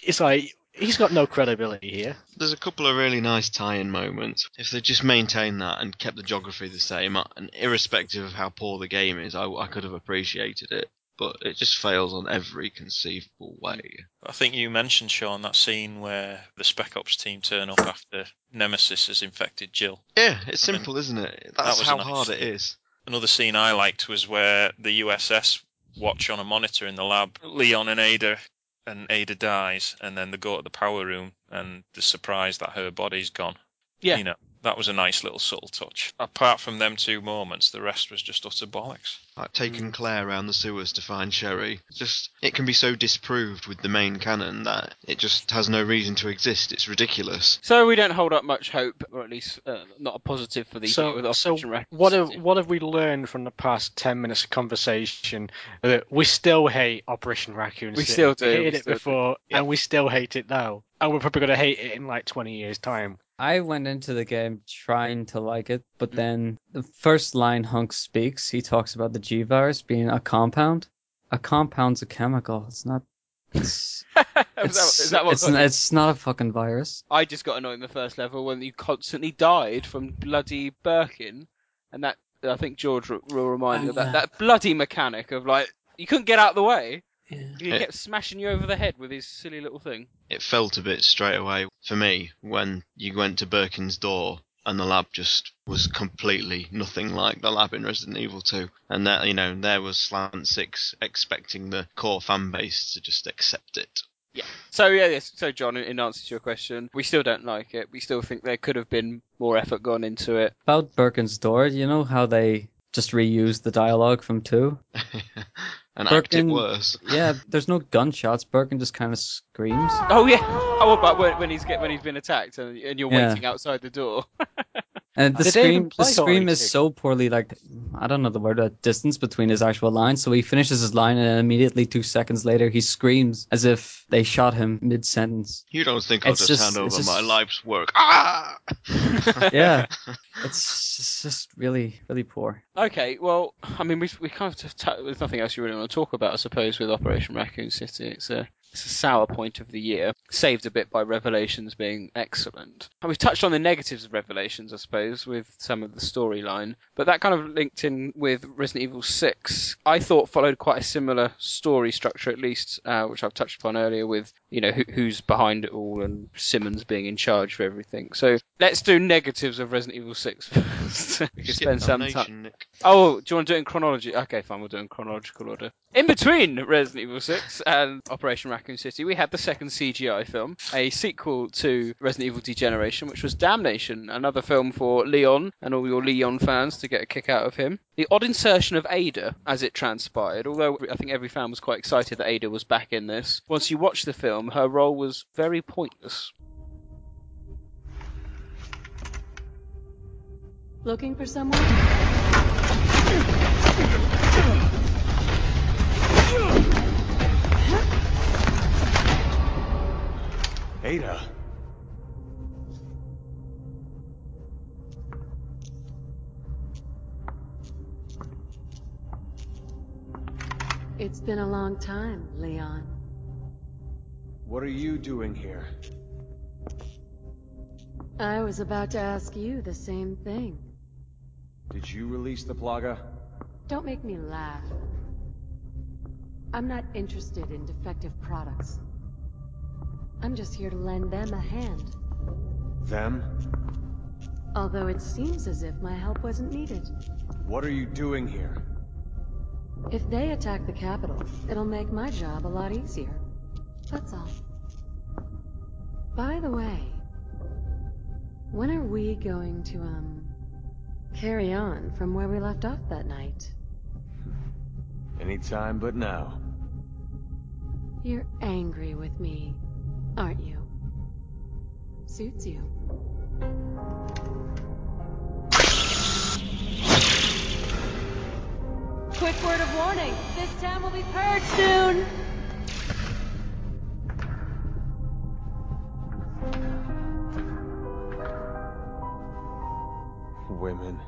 It's like he's got no credibility here. There's a couple of really nice tie-in moments. If they just maintained that and kept the geography the same, uh, and irrespective of how poor the game is, I, I could have appreciated it. but it just fails on every conceivable way. I think you mentioned, Sean, that scene where the Spec Ops team turn up after Nemesis has infected Jill. Yeah, it's simple, isn't it? That's was how nice hard it scene. is. Another scene I liked was where the USS watch on a monitor in the lab. Leon and Ada, and Ada dies, and then they go to the power room, and the surprise that her body's gone. Yeah. You know, that was a nice little subtle touch. Apart from them two moments, the rest was just utter bollocks. Like taking Mm. Claire around the sewers to find Sherry. Just it can be so disproved with the main canon that it just has no reason to exist. It's ridiculous. So we don't hold up much hope, or at least uh, not a positive for the So, with so what have what have we learned from the past ten minutes of conversation? That we still hate Operation Raccoon We City. still do, We we hated it still do. before, and we still hate it now, and we're probably going to hate it in like twenty years' time. I went into the game trying to like it, Mm. but then the first line Hunk speaks, he talks about the G virus being a compound. A compound's a chemical. It's not. It's, Is that- it's, that it's, it's not a fucking virus. I just got annoyed in the first level when you constantly died from bloody Birkin, and that I think George will remind Oh, you of that that bloody mechanic of like you couldn't get out of the way. He Yeah. kept smashing you over the head with his silly little thing. It felt a bit straight away for me when you went to Birkin's door and the lab just was completely nothing like the lab in Resident Evil 2. And that you know, there was Slant Six expecting the core fan base to just accept it. Yeah. So yeah, yes. So John, in- in answer to your question, we still don't like it. We still think there could have been more effort gone into it. About Birkin's door, you know how they just reused the dialogue from 2? and act it worse. Yeah, there's no gunshots. Birkin just kind of screams. Oh yeah. Oh, about when, when he's get when he's been attacked and, and you're Yeah. waiting outside the door. And the Did scream, the scream is so poorly, like, I don't know the word, uh, distance between his actual lines. So he finishes his line, and then immediately two seconds later, he screams as if they shot him mid sentence. You don't think I'll just, just- hand over just- my life's work? Ah! yeah, it's just, just really, really poor. Okay, well, I mean, we we kind of t- there's nothing else you really want to talk about, I suppose, with Operation Raccoon City. It's a it's a sour point of the year, saved a bit by Revelations being excellent. And we've touched on the negatives of Revelations, I suppose, with some of the storyline, but that kind of linked in with Resident Evil 6. I thought followed quite a similar story structure, at least, uh, which I've touched upon earlier, with you know who, who's behind it all and Simmons being in charge for everything. So let's do negatives of Resident Evil 6 first. we can spend some time. Nick. Oh, do you want to do it in chronology? Okay, fine, we'll do it in chronological order. In between Resident Evil 6 and Operation Raccoon City, we had the second CGI film, a sequel to Resident Evil Degeneration, which was Damnation, another film for Leon and all your Leon fans to get a kick out of him. The odd insertion of Ada, as it transpired, although I think every fan was quite excited that Ada was back in this. Once you watch the film, her role was very pointless. Looking for someone? Ada. It's been a long time, Leon. What are you doing here? I was about to ask you the same thing. Did you release the Plaga? Don't make me laugh. I'm not interested in defective products. I'm just here to lend them a hand. Them? Although it seems as if my help wasn't needed. What are you doing here? If they attack the capital, it'll make my job a lot easier. That's all. By the way, when are we going to, um, carry on from where we left off that night? Anytime but now. You're angry with me, aren't you? Suits you. Quick word of warning! This town will be purged soon! Women.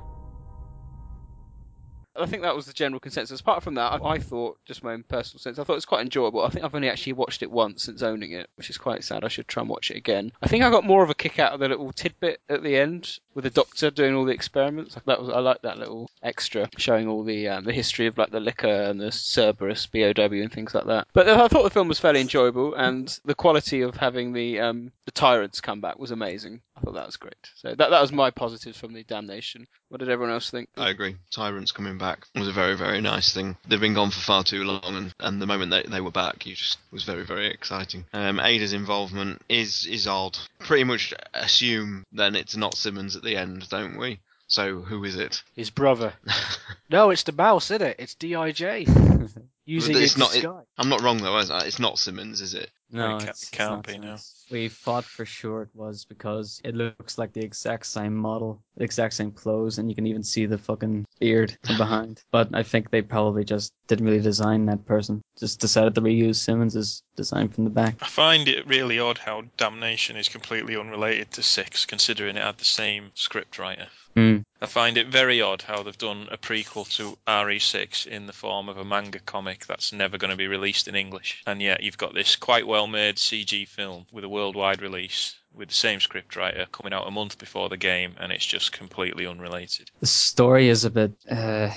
I think that was the general consensus. Apart from that, I, I thought, just my own personal sense, I thought it was quite enjoyable. I think I've only actually watched it once since owning it, which is quite sad. I should try and watch it again. I think I got more of a kick out of the little tidbit at the end with the doctor doing all the experiments. That was I like that little extra showing all the um, the history of like the Licker and the Cerberus BOW and things like that. But I thought the film was fairly enjoyable, and the quality of having the um, the tyrants come back was amazing. I thought that was great. So that that was my positives from the Damnation. What did everyone else think? I agree. Tyrants coming back was a very, very nice thing. They've been gone for far too long, and, and the moment they, they were back, you just was very, very exciting. Um, Ada's involvement is is odd. Pretty much assume then it's not Simmons the end, don't we? So who is it? His brother. no, it's the mouse, isn't it? It's Dij. Using it's not. It. I'm not wrong though. Is I? It's not Simmons, is it? No, It can't- it's, can't it's be, not no. We thought for sure it was because it looks like the exact same model, the exact same clothes, and you can even see the fucking beard from behind. But I think they probably just didn't really design that person. Just decided to reuse Simmons's design from the back. I find it really odd how Damnation is completely unrelated to Six, considering it had the same scriptwriter. Hmm. I find it very odd how they've done a prequel to RE6 in the form of a manga comic that's never going to be released in English. And yet you've got this quite well made CG film with a worldwide release with the same scriptwriter coming out a month before the game, and it's just completely unrelated. The story is a bit. Uh,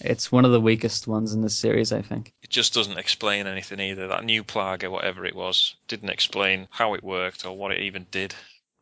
it's one of the weakest ones in the series, I think. It just doesn't explain anything either. That new plague or whatever it was, didn't explain how it worked or what it even did,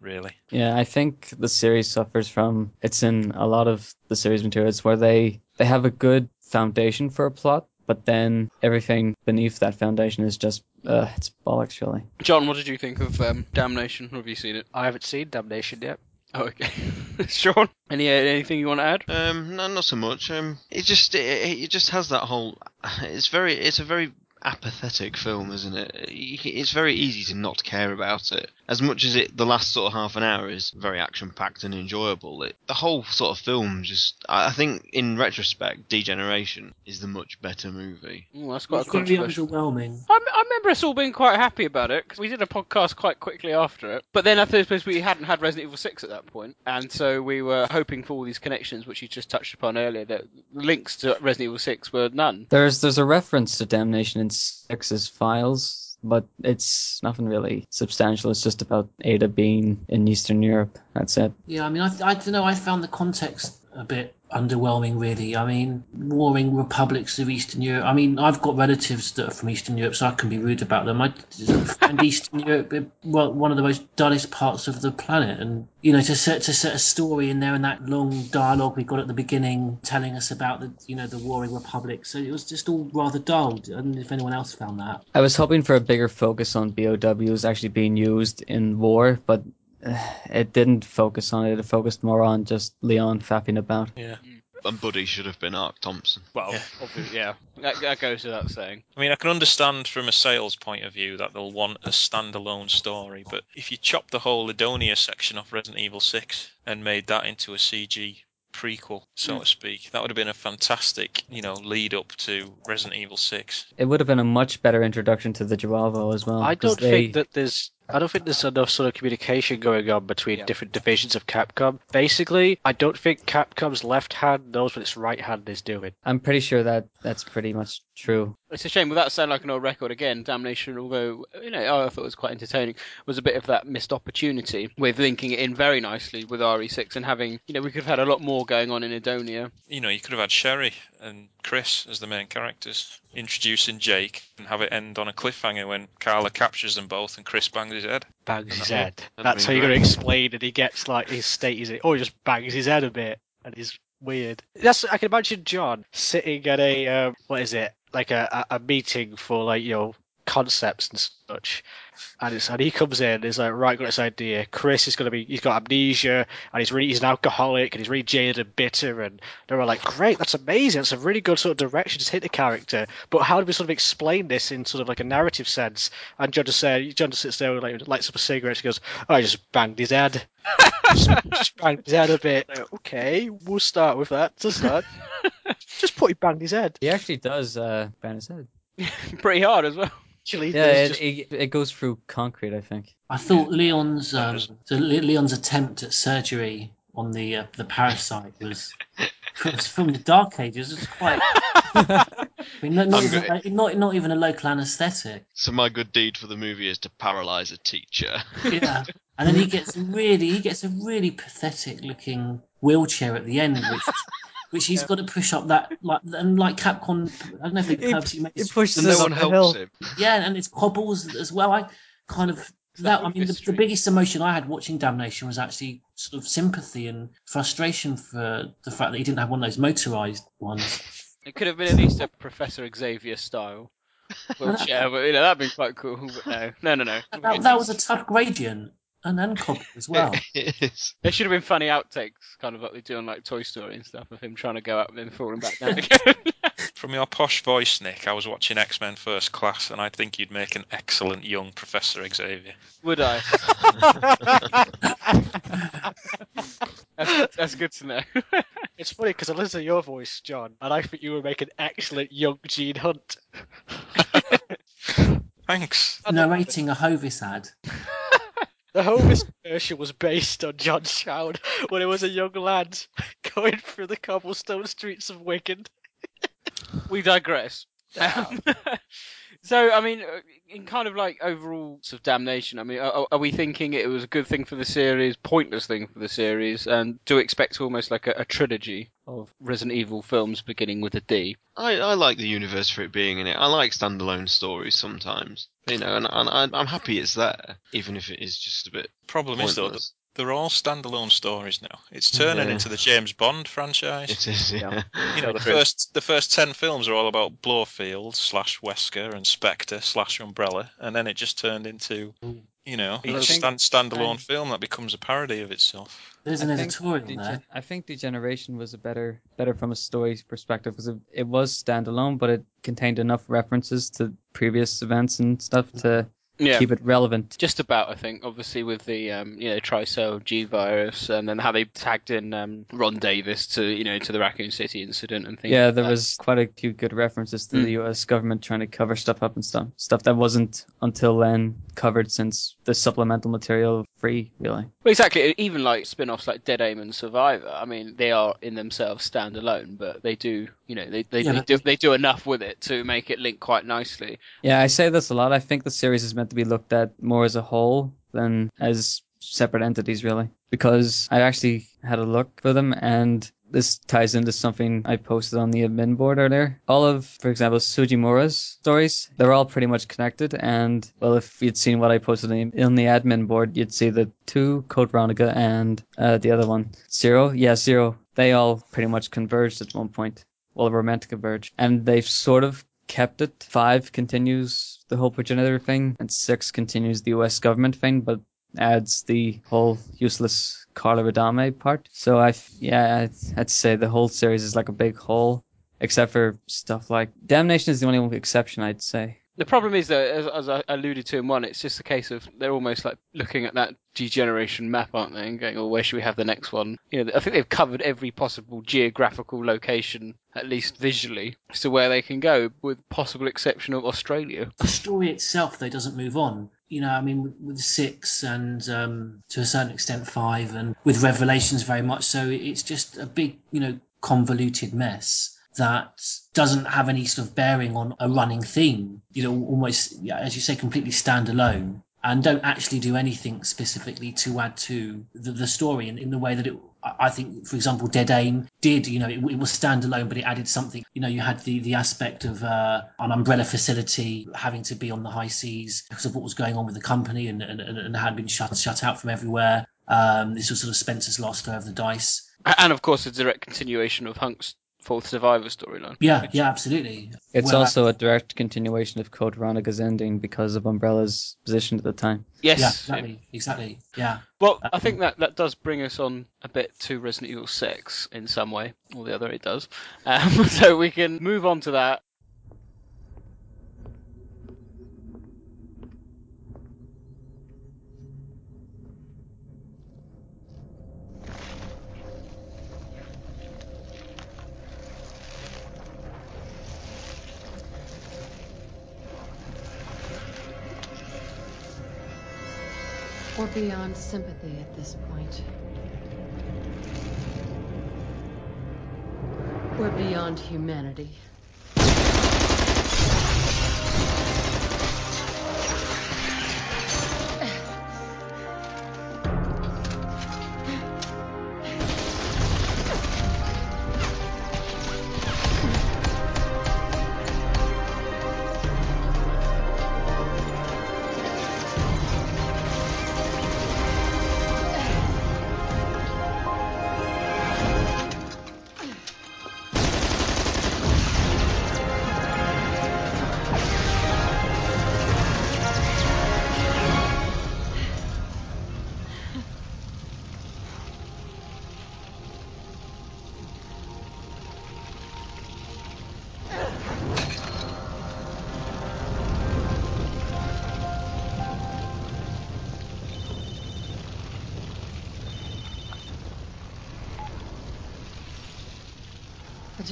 really. Yeah, I think the series suffers from it's in a lot of the series materials where they they have a good foundation for a plot, but then everything beneath that foundation is just uh, it's bollocks really. John, what did you think of um, Damnation? Have you seen it? I haven't seen Damnation yet. Oh, okay. Sean, any uh, anything you want to add? Um, no, not so much. Um, it just it, it just has that whole. It's very it's a very apathetic film, isn't it? It's very easy to not care about it. As much as it, the last sort of half an hour is very action packed and enjoyable. It, the whole sort of film just, I I think, in retrospect, Degeneration is the much better movie. Ooh, that's quite It's a very controversial. underwhelming. I, I remember us all being quite happy about it because we did a podcast quite quickly after it. But then I suppose we hadn't had Resident Evil 6 at that point, and so we were hoping for all these connections, which you just touched upon earlier. That links to Resident Evil 6 were none. There's there's a reference to Damnation in Six's files, but it's nothing really substantial. It's just about Ada being in Eastern Europe. That's it. Yeah, I mean, I, I don't know. I found the context a bit underwhelming, really. I mean, warring republics of Eastern Europe. I mean, I've got relatives that are from Eastern Europe, so I can be rude about them. I find Eastern Europe well one of the most dullest parts of the planet, and you know, to set to set a story in there and that long dialogue we got at the beginning, telling us about the you know the warring republics. So it was just all rather dull. I don't know if anyone else found that. I was hoping for a bigger focus on BOWs actually being used in war, but it didn't focus on it. It focused more on just Leon fapping about. Yeah. Mm. And Buddy should have been Ark Thompson. Well, Yeah. obviously, yeah, that, that goes without saying. I mean, I can understand from a sales point of view that they'll want a standalone story, but if you chop the whole Edonia section off Resident Evil 6 and made that into a CG prequel, so hmm. to speak, that would have been a fantastic, you know, lead up to Resident Evil 6. It would have been a much better introduction to the J'avo as well. I 'cause don't they- think that there's. I don't think there's enough sort of communication going on between different divisions of Capcom. Basically, I don't think Capcom's left hand knows what its right hand is doing. I'm pretty sure that that's pretty much true. It's a shame, without sounding like an old record again, Damnation, although, you know, I thought it was quite entertaining, was a bit of that missed opportunity with linking it in very nicely with RE6 and having, you know, we could have had a lot more going on in Edonia. You know, you could have had Sherry and Chris as the main characters, introducing Jake, and have it end on a cliffhanger when Carla captures them both and Chris bangs his head. Bangs his head. that'd That's be how you're going to explain it. He gets like his state is it, or he just bangs his head a bit, and he's weird. That's I can imagine John sitting at a um, what is it like a, a a meeting for like you know concepts and such. And it's and he comes in he's like, right, got this idea. Chris is gonna be he's got amnesia and he's really he's an alcoholic and he's really jaded and bitter and they're all like, Great, that's amazing, that's a really good sort of direction to hit the character. But how do we sort of explain this in sort of like a narrative sense? And John just said John just sits there and like lights up a cigarette and goes, Oh I just banged his head. just, just banged his head a bit. Okay, we'll start with that. To start. just put he banged his head. He actually does uh, bang his head. Pretty hard as well. Actually, Yeah, it, just- it, it goes through concrete, I think. I thought Leon's um, so Leon's attempt at surgery on the uh, the parasite was It's from the Dark Ages. It's quite. I mean, not, not, even, uh, not, not even a local anaesthetic. So my good deed for the movie is to paralyze a teacher. Yeah. And then he gets really, he gets a really pathetic looking wheelchair at the end, which, which he's got to push up that like and like Capcom. I don't know if they He- purposely make he this- pushes No us one up helps hill. him. Yeah, and it's cobbles as well. I kind of that. I mean, the, the biggest emotion I had watching Damnation was actually sort of sympathy and frustration for the fact that he didn't have one of those motorized ones. It could have been at least a Professor Xavier style wheelchair, uh, but you know that'd be quite cool. But no, no, no, no. That, that was a tough gradient and and cobble as well. it is. There should have been funny outtakes, kind of like they do on like Toy Story and stuff, of him trying to go up and then falling back down again. From your posh voice, Nick, I was watching X Men First Class, and I think you'd make an excellent young Professor Xavier. Would I? that's, that's good to know. It's funny because I listen to your voice, John, and I think you would make an excellent young Gene Hunt. Thanks. Narrating a Hovis ad. The Hovis version was based on John Chown when he was a young lad going through the cobblestone streets of Wigan. we digress. Um, so, I mean, uh, in kind of like overall sort of damnation, I mean, are, are we thinking it was a good thing for the series, pointless thing for the series, and do we expect almost like a, a trilogy of Resident Evil films beginning with a D? I, I like the universe for it being in it. I like standalone stories sometimes, you know, and, and I- I'm happy it's there, even if it is just a bit. Problem is though, that pointless. They're all standalone stories now. It's turning Yeah. into the James Bond franchise. It is, yeah. You know, the first the first ten films are all about Blofeld slash Wesker and Spectre slash Umbrella, and then it just turned into, you know, I a think- stand, standalone I- film that becomes a parody of itself. There's an I think editorial Dege- there. I think Degeneration was a better, better from a story perspective because it, it was standalone, but it contained enough references to previous events and stuff to Yeah. keep it relevant. Just about, I think. Obviously, with the um, you know Tricell G virus, and then how they tagged in um, Ron Davis to you know to the Raccoon City incident and things. Yeah, like there that. was quite a few good references to Mm. the U.S. government trying to cover stuff up and stuff, stuff that wasn't until then covered since the supplemental material free, really. Well, exactly. Even like spin-offs like Dead Aim and Survivor. I mean, they are in themselves standalone, but they do, you know, they they, Yeah, they do they do enough with it to make it link quite nicely. Yeah, I say this a lot. I think the series is meant to be looked at more as a whole than as separate entities, really. Because I actually had a look for them, and this ties into something I posted on the admin board earlier. All of, for example, Sugimura's stories, they're all pretty much connected. And, well, if you'd seen what I posted in the admin board, you'd see the two, Code Veronica and uh, the other one, Zero. Yeah, Zero. They all pretty much converged at one point. Well, were meant. And they've sort of kept it. Five continues the whole progenitor thing, and six continues the US government thing, but adds the whole useless Carla Radame part. So I, yeah, I'd, I'd say the whole series is like a big hole, except for stuff like Damnation is the only exception, I'd say. The problem is that, as, as I alluded to in one, it's just a case of they're almost like looking at that degeneration map, aren't they, and going, "Oh, where should we have the next one?" You know, I think they've covered every possible geographical location, at least visually, as to where they can go, with possible exception of Australia. the story itself though doesn't move on you know i mean with six and um, to a certain extent five and with revelations very much so it's just a big you know convoluted mess that doesn't have any sort of bearing on a running theme you know almost as you say completely standalone and don't actually do anything specifically to add to the, the story in, in the way that it I think, for example, Dead Aim did. You know, it, it was standalone, but it added something. You know, you had the the aspect of uh, an umbrella facility having to be on the high seas because of what was going on with the company and and, and, and had been shut shut out from everywhere. Um, this was sort of Spencer's last throw of the dice. And of course, a direct continuation of Hunk's fourth survivor storyline. Yeah, yeah, absolutely. It's Well, also a direct continuation of Code Veronica's ending because of Umbrella's position at the time. Yes. Yeah, exactly, exactly. Yeah. Well, I think that, that does bring us on a bit to Resident Evil 6 in some way, or the other it does. Um, so we can move on to that. Or beyond sympathy at this point. We're beyond humanity.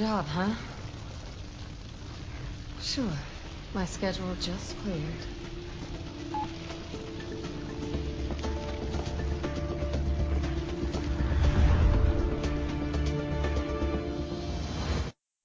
Job, huh? Sure. My schedule just cleared.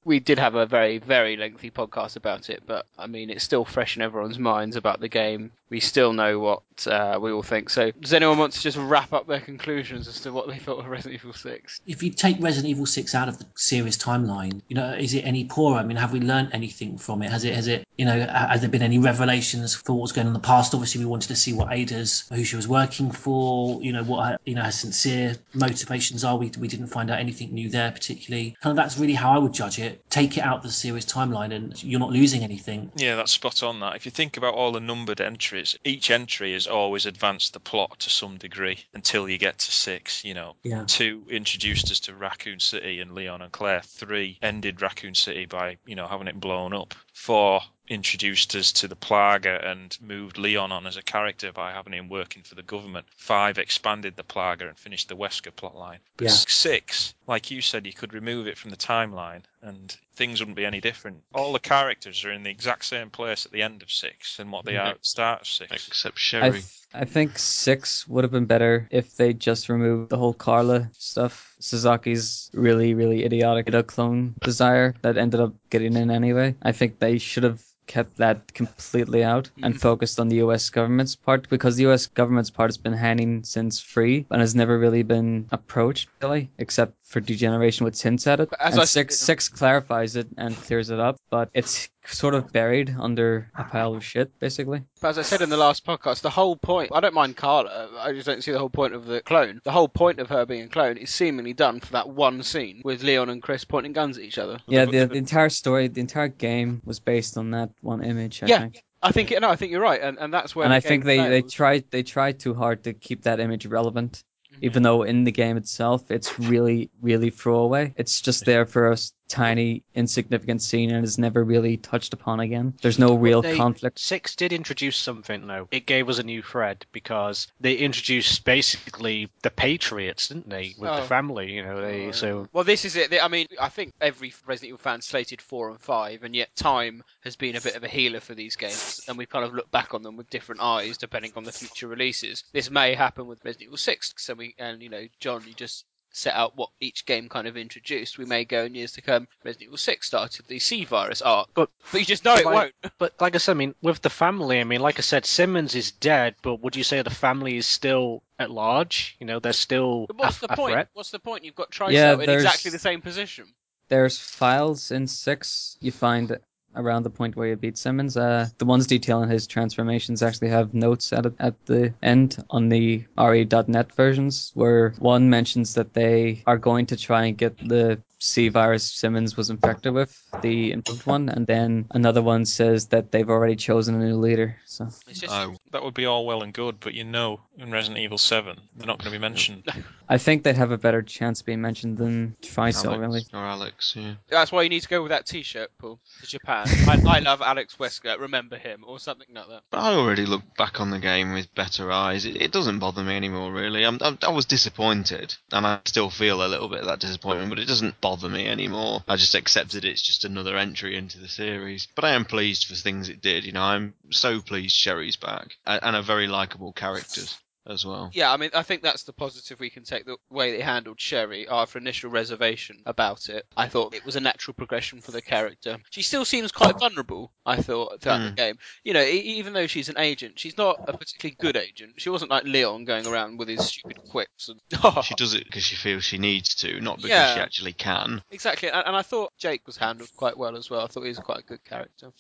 we did have a very, very lengthy podcast about it, but I mean, it's still fresh in everyone's minds about the game. We still know what uh, we all think. So, does anyone want to just wrap up their conclusions as to what they thought of Resident Evil 6? If you take Resident Evil 6 out of the series timeline, you know, is it any poorer? I mean, have we learned anything from it? Has it, has it, you know, has there been any revelations for what's going on in the past? Obviously, we wanted to see what Ada's, who she was working for, you know, what her, you know, her sincere motivations are. We, we didn't find out anything new there particularly. Kind of that's really how I would judge it. Take it out of the series timeline and you're not losing anything. Yeah, that's spot on. That if you think about all the numbered entries, each entry always advanced the plot to some degree until you get to six. You know, Yeah. two introduced us to Raccoon City and Leon and Claire. Three ended Raccoon City by you know having it blown up. Four introduced us to the Plaga and moved Leon on as a character by having him working for the government. Five expanded the Plaga and finished the Wesker plotline. But Yeah. six, like you said, you could remove it from the timeline and things wouldn't be any different. All the characters are in the exact same place at the end of six and what they are at the start of six. Except I, Sherry. th- I think six would have been better if they just removed the whole Carla stuff. Suzuki's really, really idiotic clone desire that ended up getting in anyway. I think they should have kept that completely out and mm-hmm. focused on the US government's part because the US government's part has been hanging since free and has never really been approached really except for degeneration with hints at it. As and I six six clarifies it and clears it up, but it's sort of buried under a pile of shit basically. But as I said in the last podcast, the whole point, I don't mind Carla, I just don't see the whole point of the clone. The whole point of her being a clone is seemingly done for that one scene with Leon and Chris pointing guns at each other. Yeah, the, the entire story, the entire game was based on that one image. I yeah, think. I think, no, I think you're right, and, and that's where and the I think game they, they tried they tried too hard to keep that image relevant, Mm-hmm. even though in the game itself it's really really throwaway. It's just there for a s- tiny insignificant scene and is never really touched upon again. There's no real They- conflict. Six did introduce something though. It gave us a new thread because they introduced basically the Patriots, didn't they, with Oh. the family? You know, they so Well, this is it. I mean, I think every Resident Evil fan slated four and five, and yet time has been a bit of a healer for these games, and we kind of look back on them with different eyes depending on the future releases. This may happen with Resident Evil Six, so we and you know, John, you just set out what each game kind of introduced. We may go in years to come. Resident Evil Six started the C virus arc, but but you just know it like, won't. But like I said, I mean, with the family, I mean, like I said, Simmons is dead, but would you say the family is still at large? You know, they're still But what's a, the a point? threat. What's the point? You've got Tricell Yeah, in exactly the same position. There's files in six you find around the point where you beat Simmons. Uh, the ones detailing his transformations actually have notes at at the end on the RE.net versions, where one mentions that they are going to try and get the C virus Simmons was infected with, the improved one, and then another one says that they've already chosen a new leader. So It's just Oh, That would be all well and good, but you know, in Resident Evil 7, they're not going to be mentioned. I think they'd have a better chance of being mentioned than Tricell, Alex, really. Or Alex, yeah. That's why you need to go with that T-shirt, Paul, to Japan. I, I love Alex Wesker. Remember him, or something like that. But I already look back on the game with better eyes. It, it doesn't bother me anymore, really. I'm, I'm, I was disappointed, and I still feel a little bit of that disappointment, but it doesn't bother me anymore. I just accepted it's just another entry into the series. But I am pleased for things it did. You know, I'm so pleased Sherry's back, and, and are very likable characters. As well. Yeah, I mean, I think that's the positive we can take. The way they handled Sherry after initial reservation about it, I thought it was a natural progression for the character. She still seems quite vulnerable. I thought throughout the Mm. game. You know, even though she's an agent, she's not a particularly good agent. She wasn't like Leon going around with his stupid quips and. She does it because she feels she needs to, not because Yeah. she actually can. Exactly, and, and I thought Jake was handled quite well as well. I thought he was quite a good character.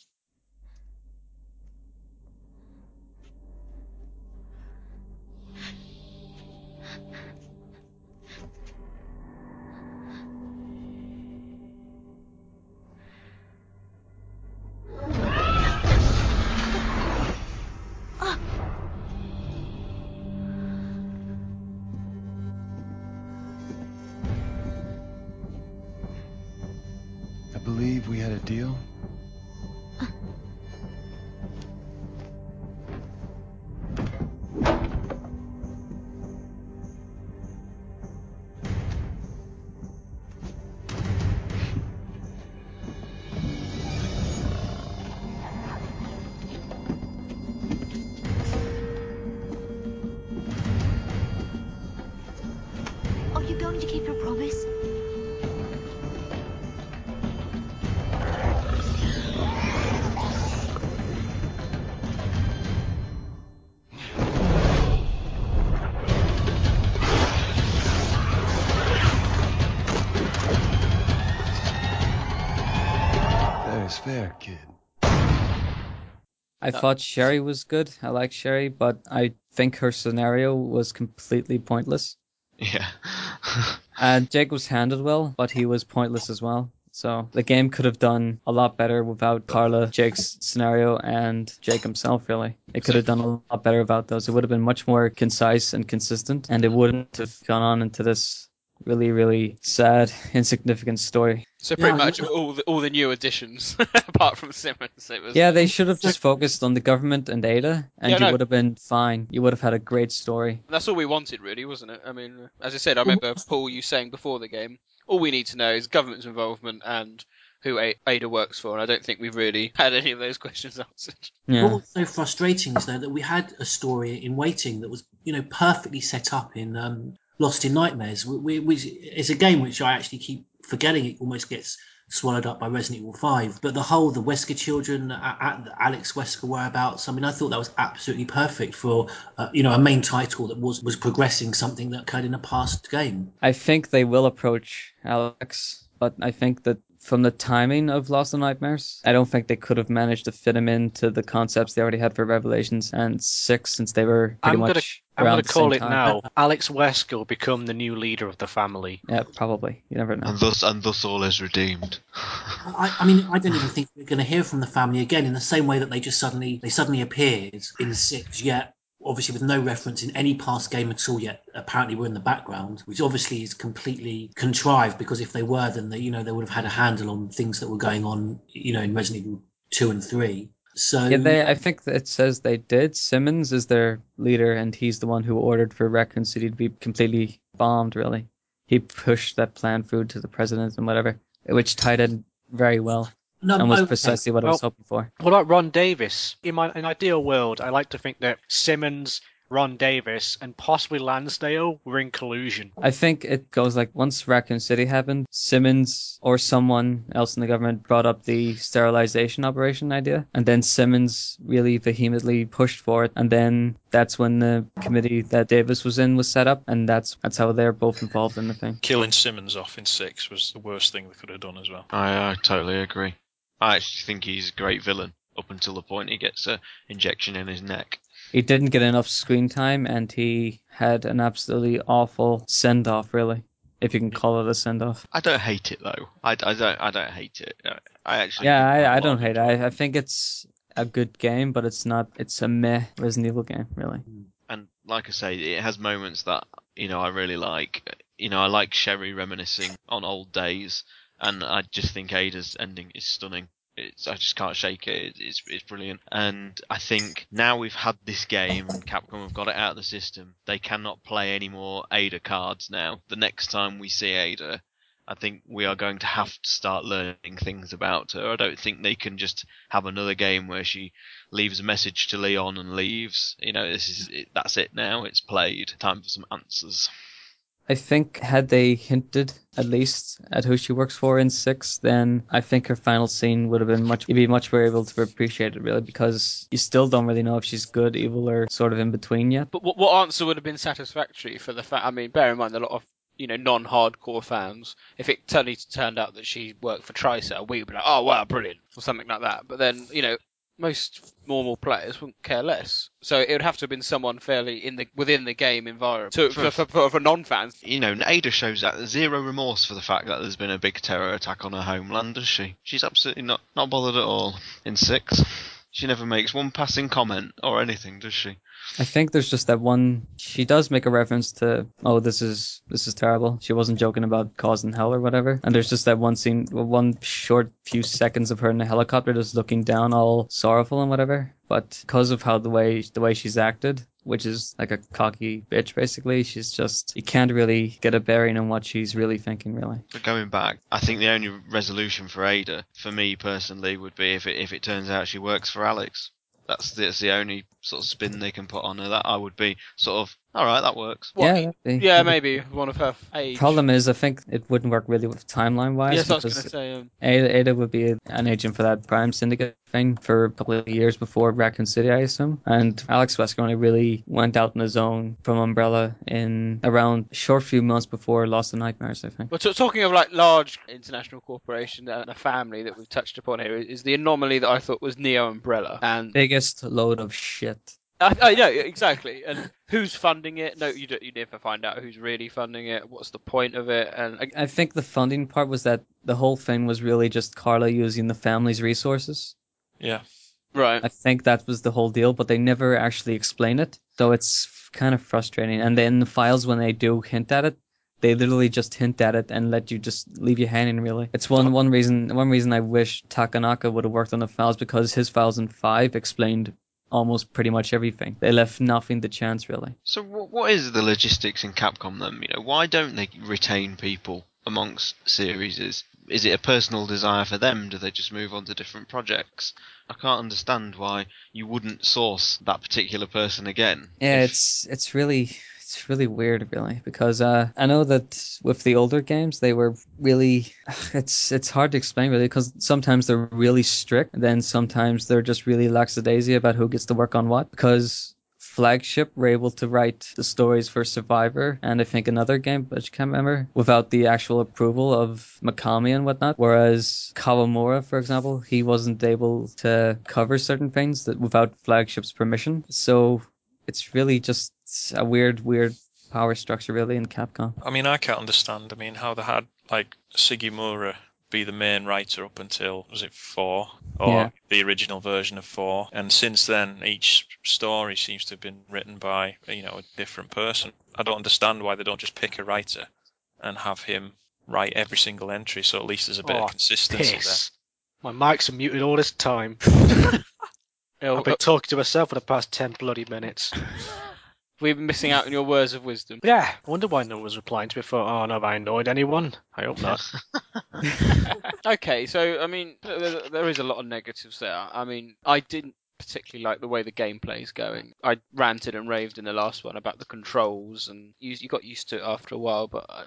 Deal. I uh, thought Sherry was good. I like Sherry, but I think her scenario was completely pointless. Yeah. And Jake was handled well, but he was pointless as well. So the game could have done a lot better without Carla, Jake's scenario, and Jake himself, really. It could have done a lot better without those. It would have been much more concise and consistent, and it wouldn't have gone on into this really, really sad, insignificant story. So pretty Yeah, much all the all the new additions, apart from Simmons, it was. Yeah, they should have just focused on the government and Ada, and Yeah, you no. would have been fine. You would have had a great story. That's all we wanted, really, wasn't it? I mean, as I said, I remember Paul you saying before the game, all we need to know is government's involvement and who Ada works for, and I don't think we've really had any of those questions answered. What was so frustrating is though that we had a story in waiting that was you know perfectly set up in um, Lost in Nightmares. We, we, we, it's a game which I actually keep forgetting. It almost gets swallowed up by Resident Evil Five. But the whole the Wesker children at, at Alex Wesker whereabouts. I mean, I thought that was absolutely perfect for uh, you know a main title that was was progressing something that occurred in a past game. I think they will approach Alex, but I think that from the timing of Lost in Nightmares, I don't think they could have managed to fit him into the concepts they already had for Revelations and Six, since they were pretty I'm gonna, much I'm gonna call it time. now. Alex Wesker will become the new leader of the family. Yeah, probably. You never know. And thus, and thus all is redeemed. I, I mean, I don't even think we're going to hear from the family again in the same way that they just suddenly they suddenly appeared in six. Yet, obviously, with no reference in any past game at all. Yet, apparently, we're in the background, which obviously is completely contrived. Because if they were, then they, you know, they would have had a handle on things that were going on, you know, in Resident Evil two and three. So Yeah, they. I think that it says they did. Simmons is their leader, and he's the one who ordered for Raccoon City to be completely bombed. Really, he pushed that planned food to the president and whatever, which tied in very well, No, and was okay. precisely what I was hoping for. What about Ron Davis? In my an ideal world, I like to think that Simmons, Ron Davis, and possibly Lansdale were in collusion. I think it goes like once Raccoon City happened, Simmons or someone else in the government brought up the sterilization operation idea, and then Simmons really vehemently pushed for it, and then that's when the committee that Davis was in was set up, and that's that's how they're both involved in the thing. Killing Simmons off in six was the worst thing they could have done as well. I, I totally agree. I actually think he's a great villain up until the point he gets a injection in his neck. He didn't get enough screen time, and he had an absolutely awful send off, really, if you can call it a send off. I don't hate it though. I, I don't I don't hate it. I- actually Yeah, I, I quite a lot don't hate it. I, I think it's a good game, but it's not. It's a meh Resident Evil game, really. Mm. and like I say, it has moments that you know I really like. You know, I like Sherry reminiscing on old days, and I just think Ada's ending is stunning. It's I just can't shake it. It's it's, brilliant, and I think now we've had this game and Capcom have got it out of the system. They cannot play any more Ada cards now. The next time we see Ada. I think we are going to have to start learning things about her. I don't think they can just have another game where she leaves a message to Leon and leaves. You know, this is it, that's it now. It's played. Time for some answers. I think had they hinted at least at who she works for in six, then I think her final scene would have been much. You'd be much more able to appreciate it really because you still don't really know if she's good, evil, or sort of in between yet. But what, what answer would have been satisfactory for the fact? I mean, bear in mind a lot of you know non-hardcore fans. If it suddenly turned out that she worked for Tricell, we would be like, oh wow, brilliant, or something like that. But then you know. Most normal players wouldn't care less, so it would have to have been someone fairly in the within the game environment. So for, for, for, for non-fans, You know, Ada shows that zero remorse for the fact that there's been a big terror attack on her homeland, does she? She's absolutely not not bothered at all. In six, she never makes one passing comment or anything, does she? I think there's just that one. She does make a reference to, oh, this is this is terrible. She wasn't joking about causing hell or whatever. And there's just that one scene, one short few seconds of her in the helicopter, just looking down, all sorrowful and whatever. But because of how the way the way she's acted, which is like a cocky bitch basically, she's just you can't really get a bearing on what she's really thinking, really. But going back, I think the only resolution for Ada, for me personally, would be if it if it turns out she works for Alex. That's the, that's the only sort of spin they can put on her. That I would be sort of all right. That works. What, Yeah, that'd be- yeah, maybe one of her age. Problem is, I think it wouldn't work really with timeline wise. Yes, I was gonna say, um, Ada, Ada would be an agent for that Prime Syndicate thing for a couple of years before Raccoon City, I assume. And Alex Wesker only really went out on his own from Umbrella in around a short few months before Lost in Nightmares, I think. But t- talking of like large international corporation and a family that we've touched upon here is the anomaly that I thought was Neo Umbrella, and Biggest load of shit. I, I know exactly. And who's funding it? No, you don't. You never find out who's really funding it. What's the point of it? And I, I think the funding part was that the whole thing was really just Carla using the family's resources. Yeah. Right. I think that was the whole deal, but they never actually explain it. So it's kind of frustrating. And then the files, when they do hint at it, they literally just hint at it and let you just leave you hanging. Really, it's one one reason. One reason I wish Takanaka would have worked on the files because his files in five explained almost pretty much everything. They left nothing to chance, really. So what what is the logistics in Capcom then? You know, why don't they retain people amongst series? Is is it a personal desire for them? Do they just move on to different projects? I can't understand why you wouldn't source that particular person again. Yeah, it's it's really it's really weird, really, because uh, I know that with the older games they were really it's it's hard to explain really because sometimes they're really strict, and then sometimes they're just really lackadaisy about who gets to work on what. Because Flagship were able to write the stories for Survivor and I think another game, but I can't remember, without the actual approval of Mikami and whatnot. Whereas Kawamura, for example, he wasn't able to cover certain things that without Flagship's permission. So it's really just a weird, weird power structure really in Capcom. I mean, I can't understand. I mean, how they had like Sugimura be the main writer up until was it four or Yeah. the original version of four, and since then each story seems to have been written by you know a different person. I don't understand why they don't just pick a writer and have him write every single entry, so at least there's a bit Oh, of consistency piss. My mics are muted all this time. I've been talking to myself for the past ten bloody minutes. we've been missing out on your words of wisdom. Yeah, I wonder why no one was replying to me. Thought, oh, no, have I annoyed anyone? I hope not. okay, so I mean, there, there is a lot of negatives there. I mean, I didn't particularly like the way the gameplay is going. I ranted and raved in the last one about the controls, and you, you got used to it after a while. But uh,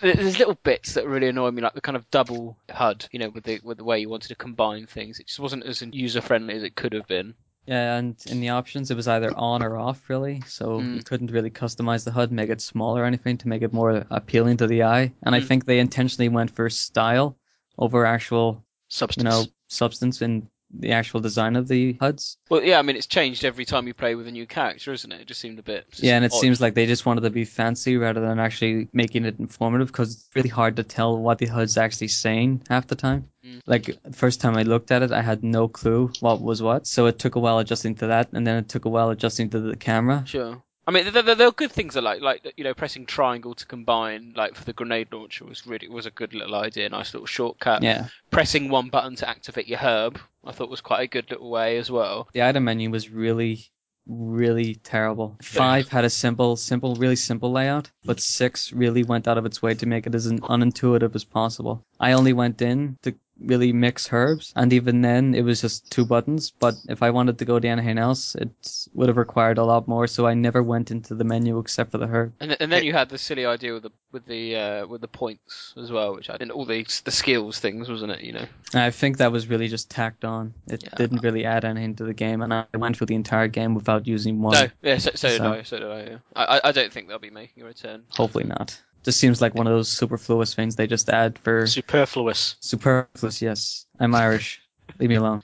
there- there's little bits that really annoy me, like the kind of double HUD, you know, with the with the way you wanted to combine things. It just wasn't as user friendly as it could have been. Yeah, and in the options it was either on or off really, so you Mm. couldn't really customize the HUD, make it smaller or anything to make it more appealing to the eye. And I Mm. think they intentionally went for style over actual substance. You know, substance in the actual design of the HUDs. Well, yeah, I mean, it's changed every time you play with a new character, isn't it? It just seemed a bit. Yeah, and it odd. seems like they just wanted to be fancy rather than actually making it informative because it's really hard to tell what the HUD's actually saying half the time. Mm. Like, the first time I looked at it, I had no clue what was what. So it took a while adjusting to that, and then it took a while adjusting to the camera. Sure. I mean, there, there, there are good things I like, like you know, pressing triangle to combine, like for the grenade launcher was really was a good little idea, nice little shortcut. Yeah. Pressing one button to activate your herb, I thought was quite a good little way as well. The item menu was really really terrible. Five had a simple, simple, really simple layout, but six really went out of its way to make it as unintuitive as possible. I only went in to really mix herbs, and even then it was just two buttons. But if I wanted to go to anything else, it would have required a lot more. So I never went into the menu except for the herb. And, and then you had the silly idea with the with the uh, with the points as well, which I didn't all the the skills things, wasn't it? You know. I think that was really just tacked on. It didn't really add anything to the game, and I went through the entire game without using one. No, yeah, so, so, did So- I. So did I. Yeah. I, I- I don't think they'll be making a return. Hopefully not. Just seems like one of those superfluous things they just add for superfluous. Superfluous, yes. I'm Irish. Leave me alone.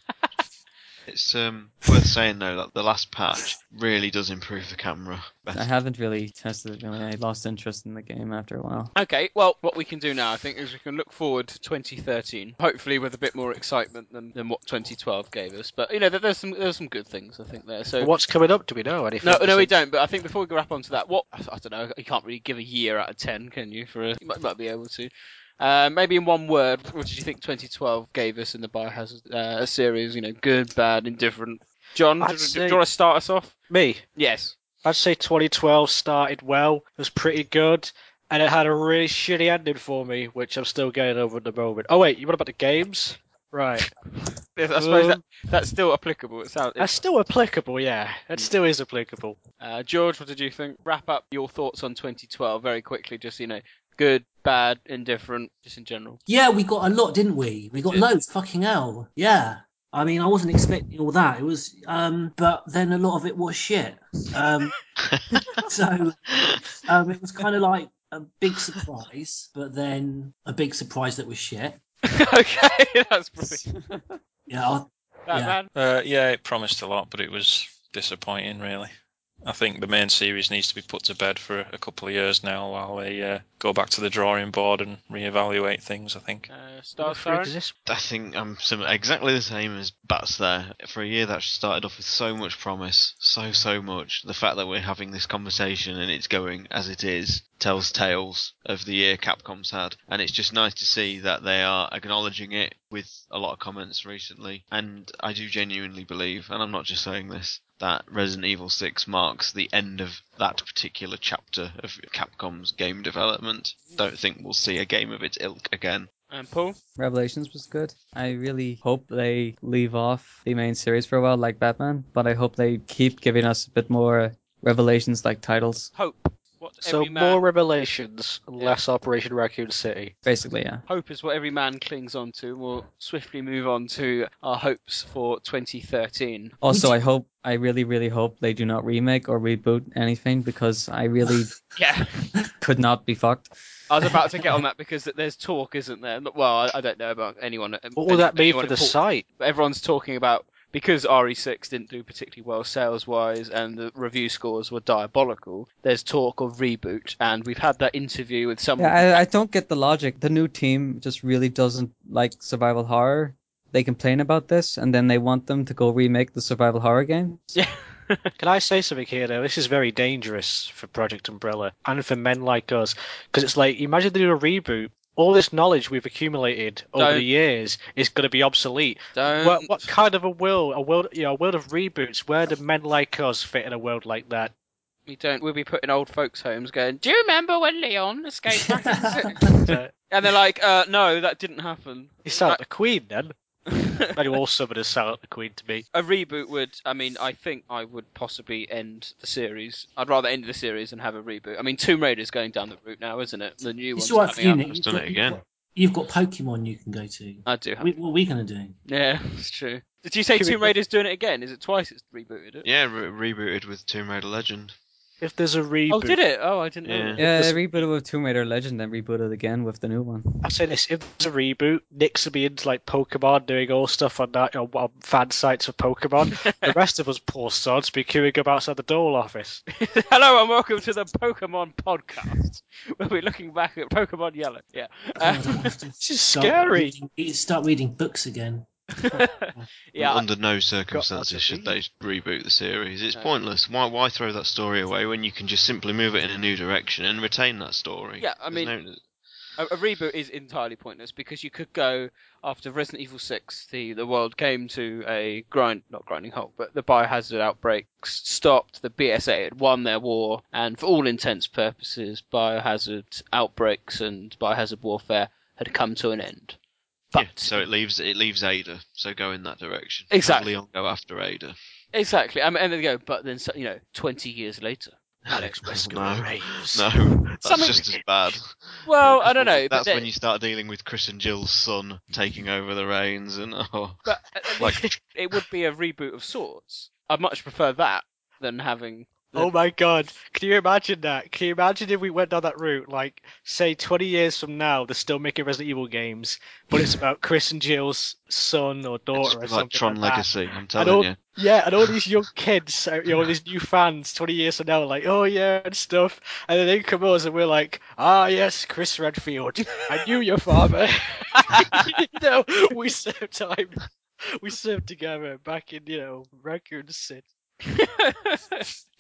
It's um, worth saying though that the last patch really does improve the camera. I haven't really tested it. Really. I lost interest in the game after a while. Okay, well, what we can do now, I think, is we can look forward to 2013, hopefully with a bit more excitement than, than what 2012 gave us. But you know, there, there's some there's some good things I think there. So What's coming up? Do we know anything? No, no, we don't. But I think before we wrap onto that, what I don't know, you can't really give a year out of ten, can you? For a, you might, might be able to. Uh, maybe in one word, what did you think 2012 gave us in the Biohazard uh, series? You know, good, bad, indifferent. John, do, say- do you want to start us off? Me? Yes. I'd say 2012 started well. It was pretty good. And it had a really shitty ending for me, which I'm still getting over at the moment. Oh, wait, you want about the games? Right. I suppose that, Um, that's still applicable. It sounds. That's still applicable, yeah. It still is applicable. Uh, George, what did you think? Wrap up your thoughts on 2012 very quickly, just you know, good, bad, indifferent, just in general. Yeah, we got a lot, didn't we? We got loads. Fucking hell. Yeah. I mean, I wasn't expecting all that. It was, um, but then a lot of it was shit. Um, so um, it was kind of like a big surprise, but then a big surprise that was shit. okay, that's brilliant. Yeah, I'll- Batman. Uh, yeah, it promised a lot, but it was disappointing, really. I think the main series needs to be put to bed for a couple of years now while they uh, go back to the drawing board and reevaluate things, I think. Uh, Star I think I'm sim- exactly the same as Bats there. For a year that started off with so much promise, so, so much. The fact that we're having this conversation and it's going as it is tells tales of the year Capcom's had. And it's just nice to see that they are acknowledging it with a lot of comments recently. And I do genuinely believe, and I'm not just saying this, that Resident Evil 6 marks the end of that particular chapter of Capcom's game development. Don't think we'll see a game of its ilk again. And Paul? Revelations was good. I really hope they leave off the main series for a while, like Batman, but I hope they keep giving us a bit more Revelations like titles. Hope. What So every man, more revelations, less Operation Raccoon City. Basically, yeah. hope is what every man clings on to. We'll swiftly move on to our hopes for 2013. Also, I hope, I really, really hope they do not remake or reboot anything because I really Yeah. could not be fucked. I was about to get on that because there's talk, isn't there? Well, I, I don't know about anyone. What would that mean anyone for the Port- site? But everyone's talking about because RE6 didn't do particularly well sales wise and the review scores were diabolical. There's talk of reboot, and we've had that interview with someone. Yeah, I, I don't get the logic. The new team just really doesn't like survival horror. They complain about this, and then they want them to go remake the survival horror game. Can I say something here though? This is very dangerous for Project Umbrella and for men like us because it's like imagine they do a reboot. All this knowledge we've accumulated over Don't. the years is going to be obsolete. What, what kind of a world, a world, you know, a world of reboots? Where do men like us fit in a world like that? We don't. We'll be put in old folks' homes, going, "Do you remember when Leon escaped back in the-" And they're like, uh, "No, that didn't happen." You sound like the Queen then. Maybe all summoners sound like the Queen to me. A reboot would. I mean, I think I would possibly end the series. I'd rather end the series than have a reboot. I mean, Tomb Raider's going down the route now, isn't it? The new It's one's all right for you, coming Nick. up. You've got- you've got- Pokemon you can go to. I do. Have We, what are we going to do? Yeah, it's true. Did you say Can we- Tomb Raider's doing it again? Is it twice it's rebooted it? Yeah, re- rebooted with Tomb Raider Legend. If there's a reboot, Oh, did it? Oh, I didn't know. Yeah. that. Yeah, they rebooted with Tomb Raider Legend, then rebooted again with the new one. I say this: if there's a reboot, Nick's will be into like Pokemon, doing all stuff on that, you know, on fan sites of Pokemon. the rest of us poor sods be queuing up outside the Dole office. Hello and welcome to the Pokemon podcast. We'll be looking back at Pokemon Yellow. Yeah. This is Start scary. reading- start reading books again. yeah. Under no circumstances should they reboot the series. It's No. pointless. Why why throw that story away when you can just simply move it in a new direction and retain that story? Yeah, I There's mean, no- a, a reboot is entirely pointless because you could go after Resident Evil 6, the, the world came to a grind, not grinding halt, but the biohazard outbreaks stopped. The BSAA had won their war, and for all intents and purposes, biohazard outbreaks and biohazard warfare had come to an end. Yeah, so it leaves it leaves Ada. So go in that direction. Exactly. Have Leon go after Ada. Exactly. I mean, and then they go, but then you know, 20 years later, Alex Wesker No, no, that's Something- just as bad. Well, I don't know. That's then- when you start dealing with Chris and Jill's son taking over the reins, and oh, But uh, like it would be a reboot of sorts. I'd much prefer that than having. Oh my god, can you imagine that? Can you imagine if we went down that route? Like, say, 20 years from now, they're still making Resident Evil games, but it's about Chris and Jill's son or daughter or like something. Tron like that. Legacy. I'm telling all, you. Yeah, and all these young kids, uh, you know, these new fans, 20 years from now, are like, oh yeah, and stuff. And then they come us and we're like, ah yes, Chris Redfield, I knew your father. you know, we served time. We served together back in, you know, Raccoon City.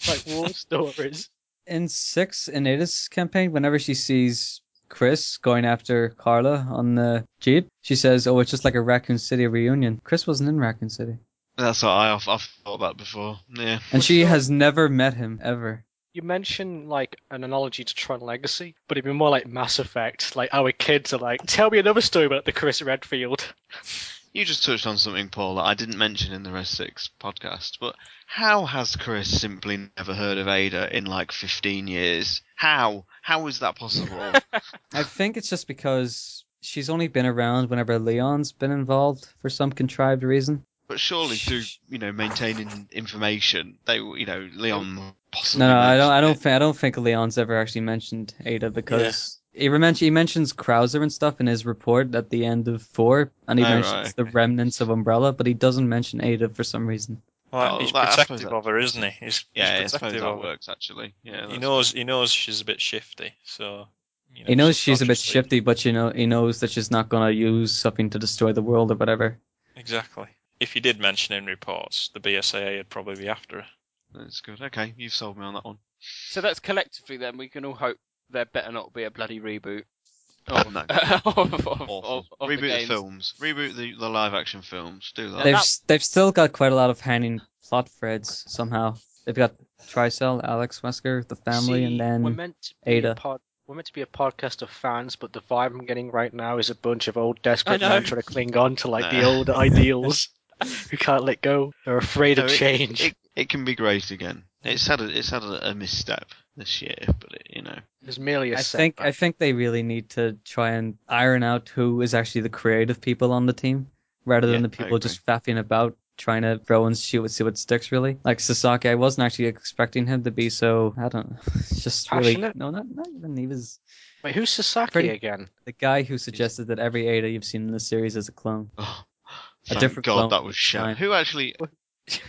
like war stories. In six, in Ada's campaign, whenever she sees Chris going after Carla on the Jeep, she says, Oh, it's just like a Raccoon City reunion. Chris wasn't in Raccoon City. That's what I, I've, I've thought about before. Yeah. And she has never met him, ever. You mentioned like an analogy to Tron Legacy, but it'd be more like Mass Effect. Like our kids are like, tell me another story about the Chris Redfield. You just touched on something, Paul, that I didn't mention in the Res 6 podcast, but how has Chris simply never heard of Ada in like 15 years? How? How is that possible? I think it's just because she's only been around whenever Leon's been involved for some contrived reason. but surely through, you know, maintaining information, they, you know, Leon possibly. No, no, I don't. I don't think. I don't think Leon's ever actually mentioned Ada because he, remen- he mentions Krauser and stuff in his report at the end of four, and he Oh, mentions right, the remnants of Umbrella, but he doesn't mention Ada for some reason. Well, Oh, he's that- protective that- of her, isn't he? He's, Yeah, he's protective that of her. works actually. Yeah, he knows. He knows she's a bit shifty, so. You know, he knows she's a bit shifty, but you know he knows that she's not gonna use something to destroy the world or whatever. Exactly. If he did mention in reports, the BSAA would probably be after her. That's good. Okay, you've sold me on that one. So that's collectively then we can all hope there better not be a bloody reboot. Oh, Of, no. of, of, of, of Reboot the the, films. Reboot the, the live action films. Do that. They've s- they've still got quite a lot of hanging plot threads somehow. They've got Tricell, Alex Wesker, the family, See, and then we're meant to be Ada. A pod, we're meant to be a podcast of fans, but the vibe I'm getting right now is a bunch of old desperate men trying to cling on to like the old ideals who can't let go. They're afraid No, of it- change. It, it can be great again. It's had a, it's had a, a misstep this year, but it, you know. It's merely a I think I think they really need to try and iron out who is actually the creative people on the team, rather than Yeah, the people just faffing about trying to throw and shoot and see what sticks. Really, like Sasaki, I wasn't actually expecting him to be so. I don't know. It's just really Passionate? no, not not even. He was Wait, who's Sasaki Pretty- again? the guy who suggested that every Ada you've seen in the series is a clone. Oh, A thank different God clone that was shit. Who actually,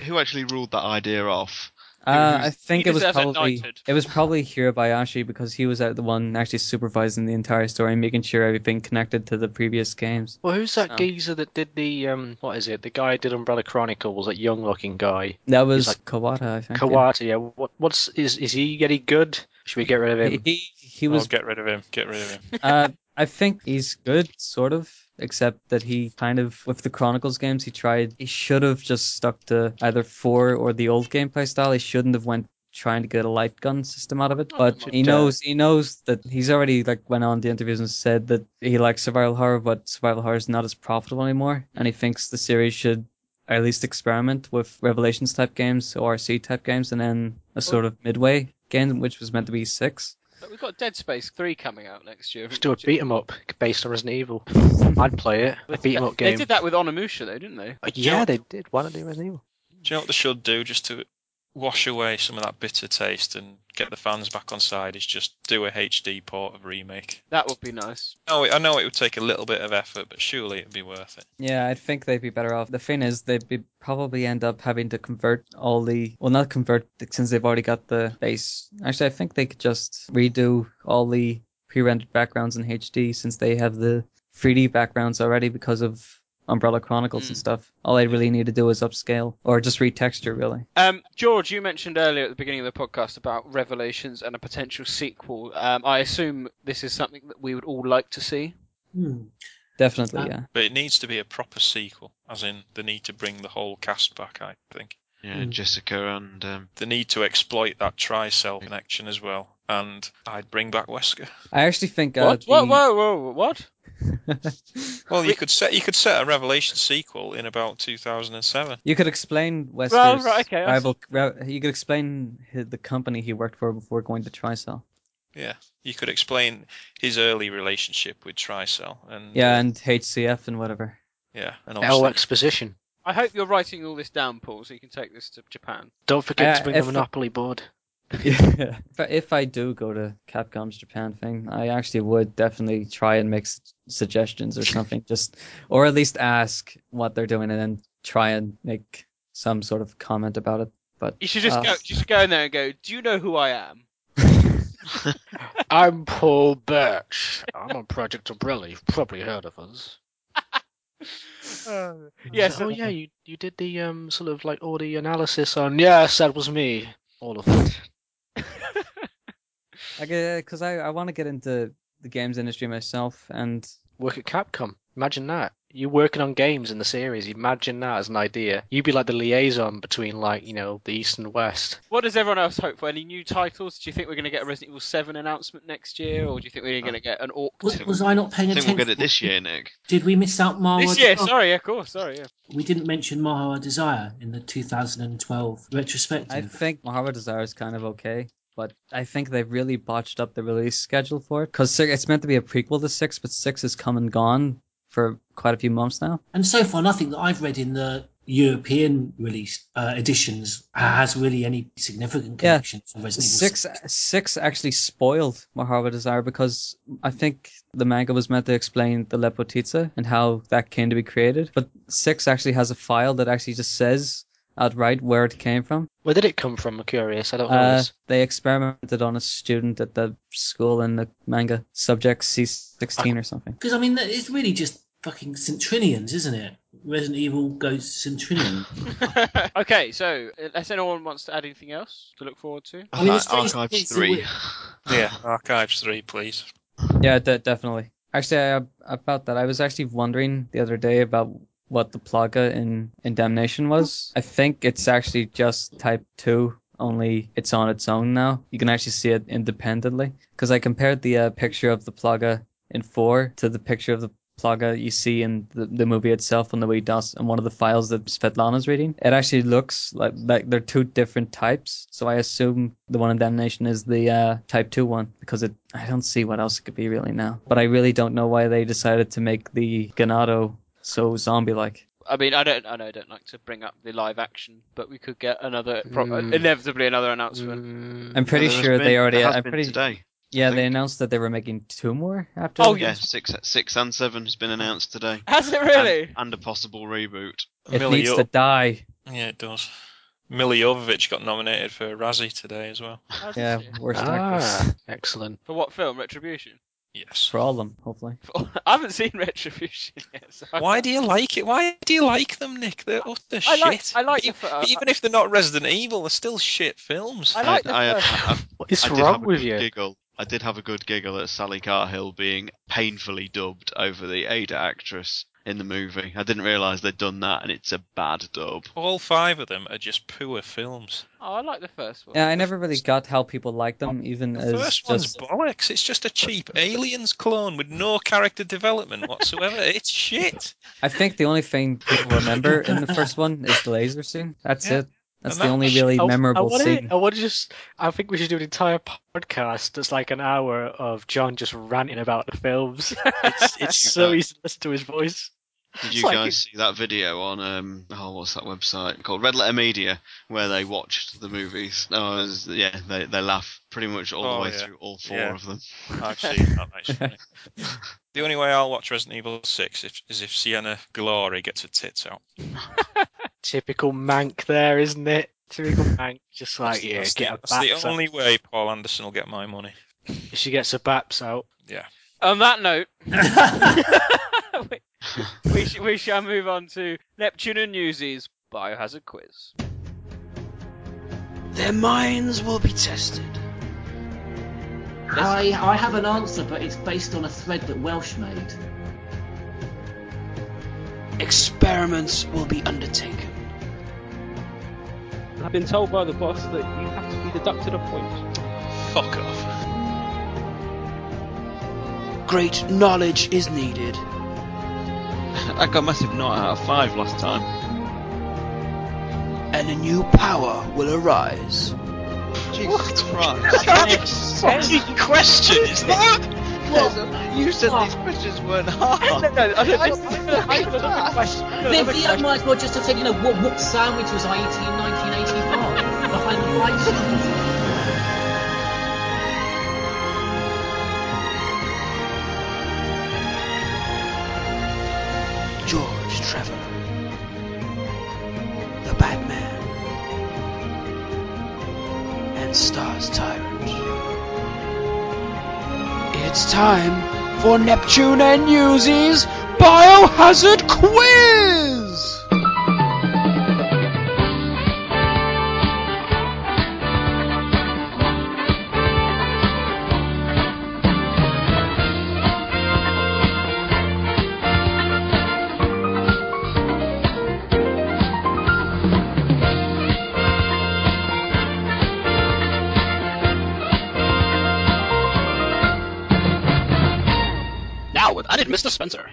who actually ruled that idea off? Uh, I think it was probably knighted. it was probably Hirabayashi because he was the one actually supervising the entire story and making sure everything connected to the previous games. Well, who's that So- geezer that did the um? What is it? The guy who did Umbrella Chronicles, that young-looking guy. That was like- Kawata, I think. Kawata, yeah. What, what's is is he any good? Should we get rid of him? He he Oh, was. get rid of him. Get rid of him. uh, I think he's good, sort of, except that he kind of with the Chronicles games he tried. He should have just stuck to either four or the old gameplay style. He shouldn't have went trying to get a light gun system out of it. But he knows he knows that he's already like went on the interviews and said that he likes survival horror, but survival horror is not as profitable anymore, and he thinks the series should at least experiment with Revelations type games, or ORC type games, and then a sort of midway game, which was meant to be six. But we've got Dead Space 3 coming out next year. Let's do a beat 'em up based on Resident Evil. I'd play it. A beat 'em up game. They did that with Onimusha though, didn't they? Uh, yeah, they did. Why not do Resident Evil? Do you know what they should do just to wash away some of that bitter taste and get the fans back on side? Is just do a HD port of remake. That would be nice. Oh, I know it would take a little bit of effort, but surely it'd be worth it. Yeah, I think they'd be better off. The thing is, they'd be probably end up having to convert all the well, not convert since they've already got the base. Actually, I think they could just redo all the pre-rendered backgrounds in HD since they have the 3D backgrounds already because of Umbrella Chronicles and stuff. All I really need to do is upscale or just retexture, really. Um, George, you mentioned earlier at the beginning of the podcast about Revelations and a potential sequel. Um, I assume this is something that we would all like to see. Hmm. Definitely, yeah. But it needs to be a proper sequel, as in the need to bring the whole cast back. I think. Yeah, Jessica and um, The need to exploit that Tricell connection as well, and I'd bring back Wesker. I actually think uh, What? the- Whoa, whoa, whoa, what? Well, you could set you could set a Revelation sequel in about 2007. You could explain Wesker's Well, right, okay, rival. ri- You could explain hi- the company he worked for before going to Tricell. Yeah, you could explain his early relationship with Tricell and Yeah, uh, and HCF and whatever. yeah, and L obviously exposition. I hope you're writing all this down, Paul, so you can take this to Japan. Don't forget Uh, to bring if- the Monopoly board. Yeah. if, I, do go to Capcom's Japan thing, I actually would definitely try and make s- suggestions or something, just or at least ask what they're doing and then try and make some sort of comment about it. But You should just uh, go, just go in there and go. Do you know who I am? I'm Paul Birch. I'm on Project Umbrella. You've probably heard of us. yes. Oh yeah, you you did the um sort of like all the analysis on. Yes, that was me. All of it. I because uh, I, I want to get into the games industry myself and Work at Capcom. Imagine that. You working on games in the series. Imagine that as an idea. You'd be like the liaison between like you know the east and west. What does everyone else hope for? Any new titles? Do you think we're going to get a Resident Evil 7 announcement next year, or do you think we're going to get an Orc? Was, was I not paying I think attention? we'll get it this year, Nick. Did we miss out Marhawa? This year, sorry, of course, sorry, yeah. We didn't mention Marhawa Desire in the 2012 retrospective. I think Marhawa Desire is kind of okay, but I think they've really botched up the release schedule for it because it's meant to be a prequel to six, but six has come and gone for quite a few months now. And so far, nothing that I've read in the European release uh, editions has really any significant Yeah, connection to Resident Evil six six actually spoiled Marhawa Desire because I think the manga was meant to explain the Lepotitsa and how that came to be created, but six actually has a file that actually just says outright where it came from. Where did it come from? I'm curious. I don't know. Uh, they experimented on a student at the school in the manga, subject C16 or something. Because, I mean, it's really just fucking St Trinian's, isn't it? Resident Evil goes St Trinian. okay, so unless anyone wants to add anything else to look forward to, I mean, Ar- it's very- Archives it's three. weird- yeah, Archives three, please. Yeah, de- definitely. Actually, I, about that, I was actually wondering the other day about what the plaga in, in Damnation was. I think it's actually just Type 2, only it's on its own now. You can actually see it independently. Because I compared the uh, picture of the plaga in 4 to the picture of the plaga you see in the, the movie itself on the Wii DOS and one of the files that Svetlana's reading. It actually looks like, like they're two different types. So I assume the one in Damnation is the uh, Type 2 one because it I don't see what else it could be really now. But I really don't know why they decided to make the Ganado so zombie-like. I mean, I don't, I know, I don't like to bring up the live action, but we could get another, pro- Mm. inevitably another announcement. I'm pretty there sure been- they already. there has I'm been pretty today, Yeah, they announced that they were making two more after. Oh, Yeah, six, six and seven has been announced today. Has it really? And, and a possible reboot. It Millie needs Yo- to die. Yeah, it does. Milla Jovovich got nominated for a Razzie today as well. Yeah, worst actress Ah, excellent. For what film? Retribution. Yes. for all of them, hopefully. I haven't seen Retribution yet. So Why do you like it? Why do you like them, Nick? They're utter I like- shit. I like the E- fir- even if they're not Resident Evil, they're still shit films. I like the I, first. I, I, What is I did wrong have a with good you? Giggle. I did have a good giggle at Sally Cahill being painfully dubbed over the Ada actress in the movie. I didn't realise they'd done that, and it's a bad dub. All five of them are just poor films. Oh, I like the first one. Yeah, I never really got how people like them, even The as first one's just. bollocks. It's just a cheap Aliens clone with no character development whatsoever. it's shit. I think the only thing people remember in the first one is the laser scene. That's Yeah. it. That's And the that- only really I- I memorable wanna, scene. I want to just. I think we should do an entire podcast that's like an hour of John just ranting about the films. It's, it's so easy to listen to his voice. Did you like guys it- see that video on um oh what's that website called Red Letter Media where they watched the movies? No, it was, yeah, they they laugh pretty much all Oh, the way yeah. through all four Yeah. of them. I've seen that actually. the only way I'll watch Resident Evil 6 if, is if Sienna Guillory gets her tits out. Typical Mank there, isn't it? Typical Mank. Just like, yeah, that's get the, her that's the baps only out. way Paul Anderson will get my money. If she gets her baps out. Yeah. On that note, we, sh- we shall move on to Neptune and Newsies Biohazard quiz. Their minds will be tested. I, I have an answer, but it's based on a thread that Welsh made. Experiments will be undertaken. I've been told by the boss that you have to be deducted a point. Fuck off. Great knowledge is needed. I got a massive knot out of five last time. And a new power will arise. Jesus Christ. fucking question is that? You said these questions weren't hard. Nick, you might as well just have said, you know, what, what sandwich was I eating in 1985 behind the lights? George Trevor. The Batman. And Stars Tyrant. It's time for Neptune and Newsies Biohazard Quiz! Mr. Spencer.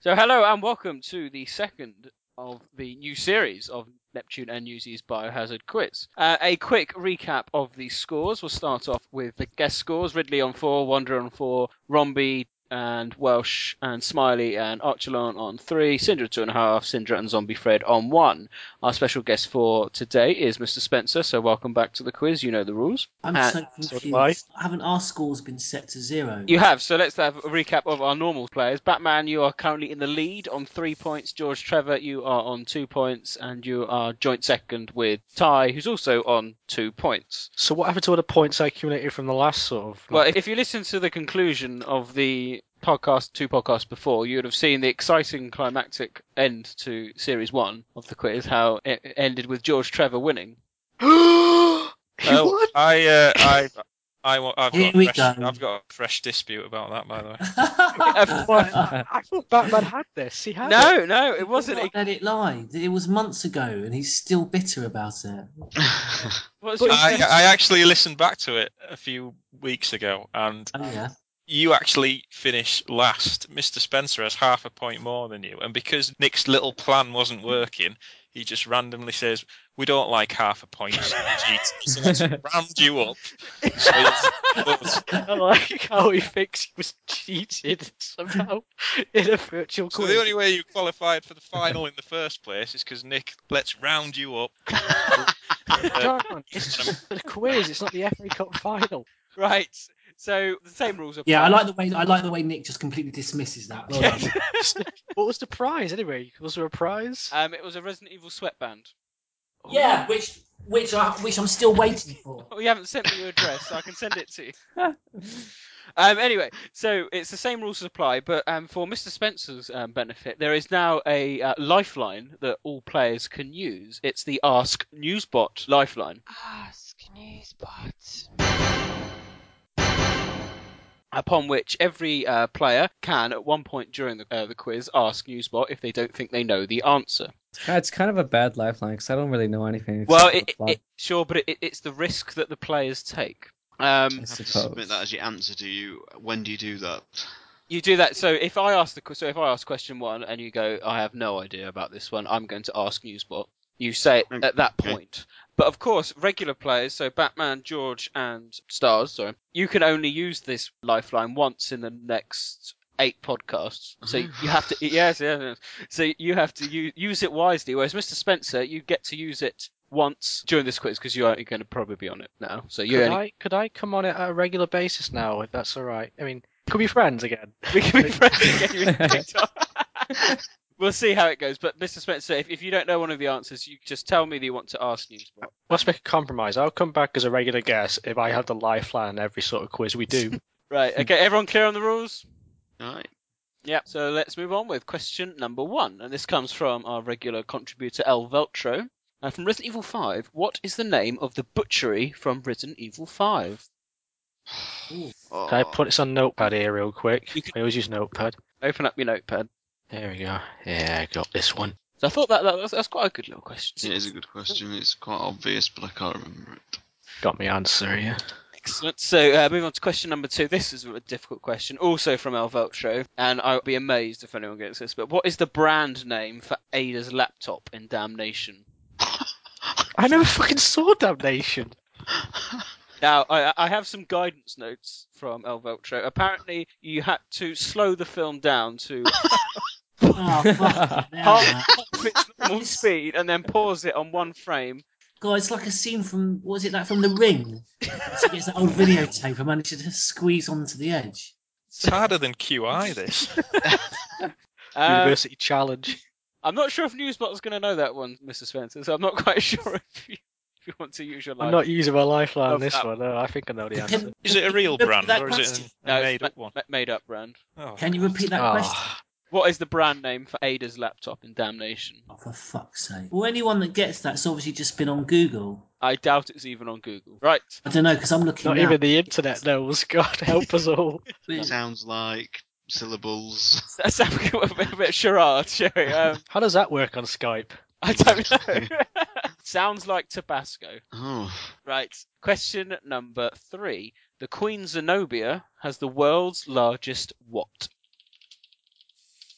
So, hello and welcome to the second of the new series of Neptune and Newsies Biohazard Quiz. Uh, a quick recap of the scores. We'll start off with the guest scores Ridley on four, Wanderer on four, Romby and Welsh and Smiley and Archelon on three, Syndra two and a half, Syndra and Zombie Fred on one. Our special guest for today is Mr. Spencer, so welcome back to the quiz. You know the rules. I'm And- so confused. Haven't our scores been set to zero? You have, so let's have a recap of our normal players. Batman, you are currently in the lead on three points. George Trevor, you are on two points, and you are joint second with Ty, who's also on two points. So what happened to all the points I accumulated from the last sort of? Well, if you listen to the conclusion of the podcast, two podcasts before, you would have seen the exciting climactic end to series one of the quiz, how it ended with George Trevor winning. Oh, I, uh, I, I, I've, Here got, a fresh. I've got a fresh dispute about that, by the way. I thought Batman had this. He had no, it. no, it wasn't. Not let it lie. It was months ago, and he's still bitter about it. What's But your I. I actually listened back to it a few weeks ago, and Oh yeah. You actually finish last. Mr. Spencer has half a point more than you, and because Nick's little plan wasn't working, he just randomly says, "We don't like half a point." so let's round you up. So I like how he thinks he was cheated somehow in a virtual So quiz. the only way you qualified for the final in the first place is because Nick let's round you up. John, it's just a quiz. It's not the FA Cup final. Right. So the same rules apply. Yeah, I like the way I like the way Nick just completely dismisses that. Well done. What was the prize anyway? Was there a prize? Um, it was a Resident Evil sweatband. yeah, which which I which I'm still waiting for. Well, you haven't sent me your address, so I can send it to you. um, anyway, so it's the same rules apply, but um, for Mr. Spencer's um, benefit, there is now a uh, lifeline that all players can use. It's the Ask Newsbot lifeline. Ask Newsbot. Upon which every uh, player can, at one point during the, uh, the quiz, ask Newsbot if they don't think they know the answer. Yeah, it's kind of a bad lifeline because I don't really know anything. Well, it, for the plot. it, sure, but it, it's the risk that the players take. Um, You have to submit that as your answer. Do you? When do you do that? You do that. So if I ask the so if I ask question one and you go, I have no idea about this one. I'm going to ask Newsbot. You say it at that point. But of course, regular players, so Batman, George, and Stars, sorry, you can only use this lifeline once in the next eight podcasts. So mm-hmm. you have to, yes, yes, yes. So you have to use, use it wisely. Whereas Mr. Spencer, you get to use it once during this quiz because you are going to probably be on it now. So you Could only I could I come on it at a regular basis now, if that's all right? I mean, could we be friends again? We can be friends again. You kicked off. we'll see how it goes. But Mr. Spencer, if, if you don't know one of the answers, you just tell me that you want to ask Newsbot. Let's make a compromise. I'll come back as a regular guest if I have the lifeline every sort of quiz we do. Right. Okay. Everyone clear on the rules? Alright. Yeah, so let's move on with question number one. And this comes from our regular contributor, El Veltro. Uh, from Resident Evil 5, what is the name of the butchery from Resident Evil 5? Can I put this on notepad here real quick? I always use notepad. Open up your notepad. There we go. Yeah, I got this one. So I thought that, that was, that's quite a good little question. It is a good question. It's quite obvious, but I can't remember it. Got me answer here. Excellent. So, uh, moving on to question number two. This is a difficult question, also from El Veltro, and I'll be amazed if anyone gets this. But what is the brand name for Ada's laptop in Damnation? I never fucking saw Damnation. Now, I, I have some guidance notes from El Veltro. Apparently, you had to slow the film down to Oh, fuck. half, half its normal speed and then pause it on one frame. God, it's like a scene from what was it like from The Ring? It's, it's that old videotape. I managed to squeeze onto the edge. It's harder than QI, this. Uh, University challenge. I'm not sure if Newsbot's going to know that one, Mr. Spencer, so I'm not quite sure if you, if you want to use your I'm not using my lifeline on this that- one. No, I think I know the answer. Is it a real brand or is it a, No, it's made up ma- one? made up brand. Oh, Can you repeat that Ah. question? What is the brand name for Ada's laptop in Damnation? Oh, for fuck's sake. Well, anyone that gets that's obviously just been on Google. I doubt it's even on Google. Right. I don't know, because I'm looking Not now. even the internet knows. God help us all. Sounds like syllables. Let's have a bit, a bit of charade, shall we? Um, How does that work on Skype? I don't know. Sounds like Tabasco. Oh, Right. Question number three. The Queen Zenobia has the world's largest what?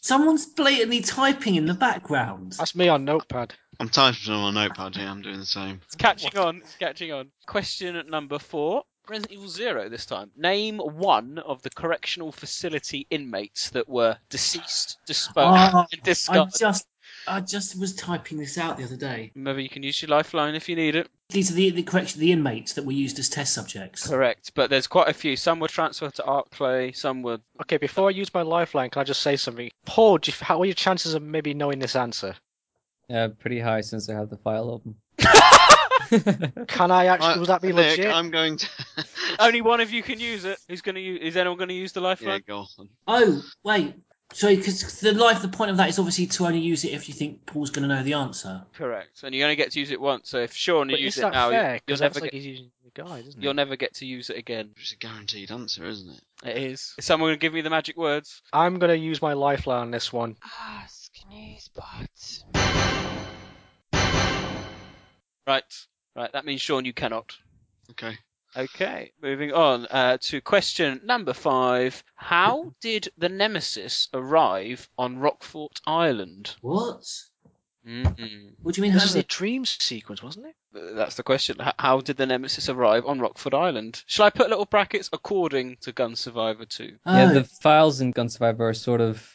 Someone's blatantly typing in the background. That's me on Notepad. I'm typing on my notepad here. I'm doing the same. It's catching on. It's catching on. Question number four. Resident Evil Zero this time. Name one of the correctional facility inmates that were deceased, disposed, Oh, ah, and I discarded. just, I just was typing this out the other day. Remember, you can use your lifeline if you need it. These are the, the correction, the inmates that were used as test subjects. Correct, but there's quite a few. Some were transferred to Arklay, some were. Okay, before I use my lifeline, can I just say something? Paul, do you, how are your chances of maybe knowing this answer? Yeah, pretty high since I have the file open. Can I actually? Uh, I- would that be Nick, legit? I'm going to. Only one of you can use it. Who's going to use? Is anyone going to use the lifeline? yeah, lifeline? go on. Oh, wait. Sorry, because the life, the point of that is obviously to only use it if you think Paul's going to know the answer. Correct, and you only get to use it once. So if Sean But uses it now, you- fair? you'll never like get. he's using the guide, isn't You'll it? never get to use it again. It's a guaranteed answer, isn't it? It is. Is someone going to give me the magic words? I'm gonna use my lifeline on this one. Ask Newsbot. Right, right. That means Sean, you cannot. Okay. Okay, moving on uh, to question number five. How did the Nemesis arrive on Rockfort Island? What? mm What do you mean? This How is a did... dream sequence, wasn't it? That's the question. H- How did the Nemesis arrive on Rockfort Island? Shall I put little brackets according to Gun Survivor 2? Yeah, Oh, the files in Gun Survivor are sort of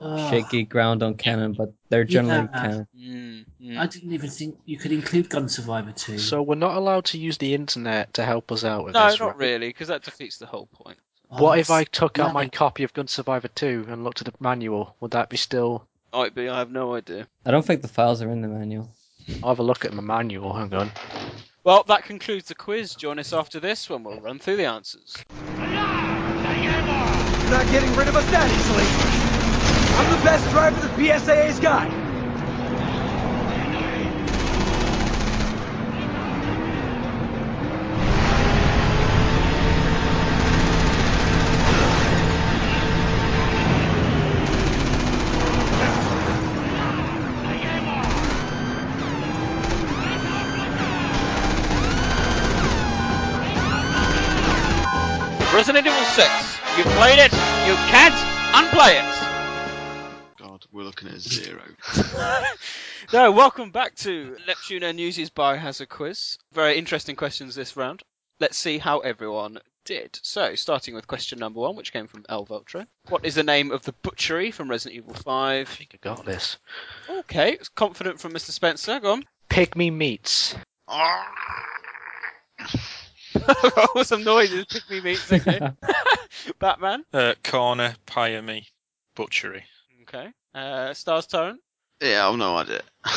shaky ground on canon, but they're generally Yeah. canon. Mm, mm. I didn't even think you could include Gun Survivor 2. So we're not allowed to use the internet to help us out with No, this. not right? really, because that defeats the whole point. Oh, What if I took out yeah. my copy of Gun Survivor 2 and looked at the manual? Would that be still? Might be, I have no idea. I don't think the files are in the manual. I'll have a look at my manual. Hang on. Well, that concludes the quiz. Join us after this when we'll run through the answers. You're not getting rid of us that easily. I'm the best driver the BSAA's got. Resident Evil 6. You played it. You can't unplay it. God, we're looking at zero. No, welcome back to Neptune News' Biohazard Quiz. Very interesting questions this round. Let's see how everyone did. So, starting with question number one, which came from El Veltro. What is the name of the butchery from Resident Evil 5? I think I got this. Okay, it's confident from Mr. Spencer. Go on. Pygmy meats. what was some noises? Pick me meats. Okay. Batman. Uh, corner Pie Me Butchery. Okay. Uh, Stars Tyrant. Yeah, I've no idea.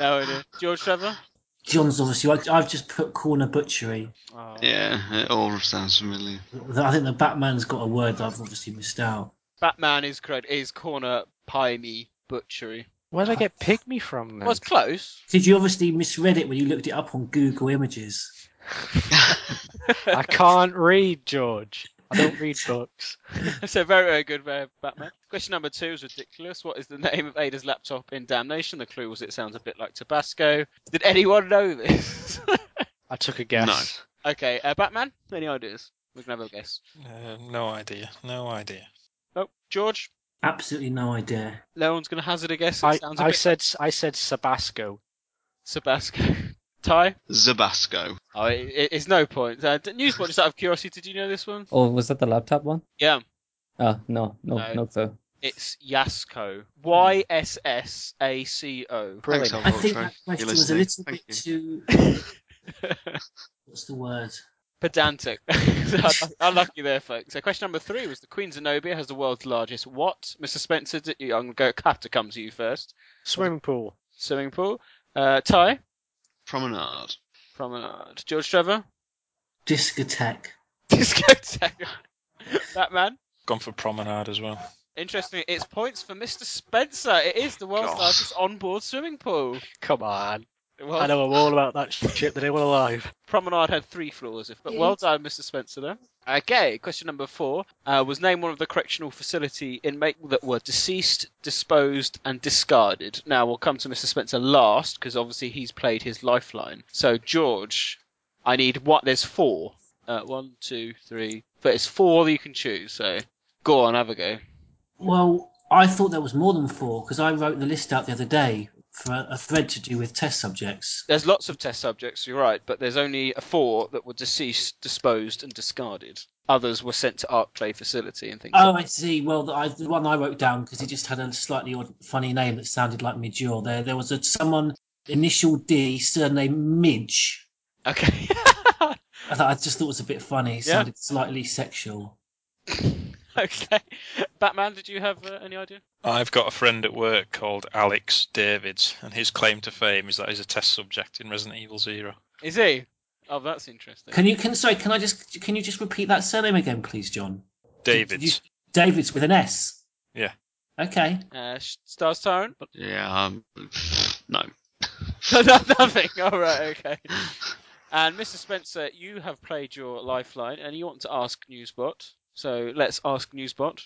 No idea. George Trevor. John's obviously. I, I've just put corner butchery. Oh. yeah, it all sounds familiar. I think the Batman's got a word that I've obviously missed out. Batman is correct. It is corner pie me butchery. Where did I get pygmy from then? Was close. Did you obviously misread it when you looked it up on Google Images? I can't read, George. I don't read books. so very, very good, uh, Batman. Question number two is ridiculous. What is the name of Ada's laptop in Damnation? The clue was it sounds a bit like Tabasco. Did anyone know this? I took a guess. No. okay, uh, Batman. Any ideas? We can have a guess. Uh, no idea. No idea. Oh, George. Absolutely no idea. No one's going to hazard a guess. It I, sounds a I bit said I said Sabasco. Sabasco. Ty. Zabasco. Oh, it, it, it's no point. Uh, d- Newsbot, just out of curiosity, did you know this one? Oh, was that the laptop one? Yeah. Oh, no, no, No. no clue. It's Yasco. Y S S A C O. Brilliant. I think that question was a little bit too. What's the word? Pedantic. So, Unlucky there, folks. So, question number three was the Queen Zenobia has the world's largest what? Mr. Spencer, did you, I'm going to have to come to you first. Swimming pool. Swimming pool. Uh, Ty. Promenade. Promenade. George Trevor. Discotheque. Discotheque. Batman. Gone for promenade as well. Interestingly, it's points for Mr. Spencer. It is the world's God. largest onboard swimming pool. Come on. It know I'm all about that ship that they were alive. Promenade had three floors, if, but Yeah. well done, Mr. Spencer. There. Okay, question number four uh, was name one of the correctional facility inmate that were deceased, disposed, and discarded. Now we'll come to Mr. Spencer last because obviously he's played his lifeline. So George, I need what? There's four. Uh, one, two, three. But it's four that you can choose. So go on, have a go. Well, I thought there was more than four because I wrote the list out the other day for a, a thread to do with test subjects. There's lots of test subjects, you're right, but there's only a four that were deceased, disposed, and discarded. Others were sent to Arklay facility and things. Oh, like I see. Well, the, I, the one I wrote down because it just had a slightly odd, funny name that sounded like Midure. There, there was a someone initial D, surname Midge. Okay. I, I just thought it was a bit funny. It Yeah. sounded slightly sexual. okay. Batman, did you have uh, any idea? I've got a friend at work called Alex Davids, and his claim to fame is that he's a test subject in Resident Evil Zero. Is he? Oh, that's interesting. Can you can sorry? Can I just can you just repeat that surname again, please, John? Davids. David's with an S. Yeah. Okay. Uh, Stars Tyrant? Yeah, um, no. No, no, Nothing. All right, okay. And Mr. Spencer, you have played your lifeline, and you want to ask Newsbot. So let's ask Newsbot.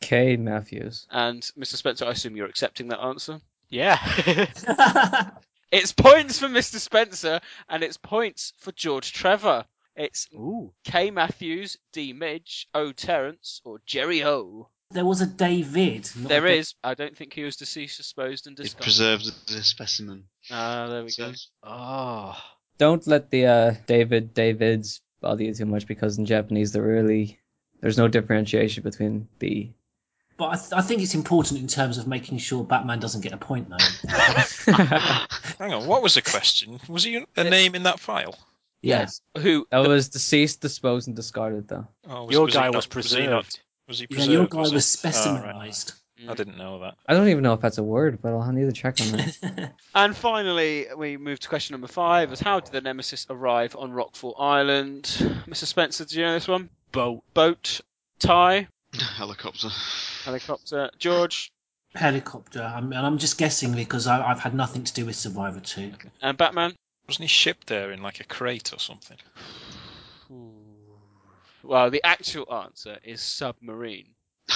K. Matthews. And Mr. Spencer, I assume you're accepting that answer. Yeah. It's points for Mr. Spencer, and it's points for George Trevor. It's K. Matthews, D. Midge, O. Terrence, or Jerry O. There was a David. not There a- is. I don't think he was deceased, disposed, and It's discarded. preserved as a specimen. Ah, there we go. Oh. Don't let the uh, David Davids bother you too much because in Japanese they're really there's no differentiation between the. But I, th- I think it's important in terms of making sure Batman doesn't get a point, though. Hang on, what was the question? Was he a name in that file? Yes. Who? That was deceased, disposed, and discarded though. Oh, Your he guy not- was Was he, not, preserved. was he Yeah, preserved? your guy was was it? Oh, right. Mm. I didn't know that. I don't even know if that's a word, but I'll need to check on that. And finally, we move to question number five: is how did the Nemesis arrive on Rockfort Island? Mr. Spencer, do you know this one? Boat. Boat. Ty. Helicopter. Helicopter. George. Helicopter. I'm, and I'm just guessing because I, I've had nothing to do with Survivor 2. And Batman. Wasn't he shipped there in like a crate or something? Well, the actual answer is submarine.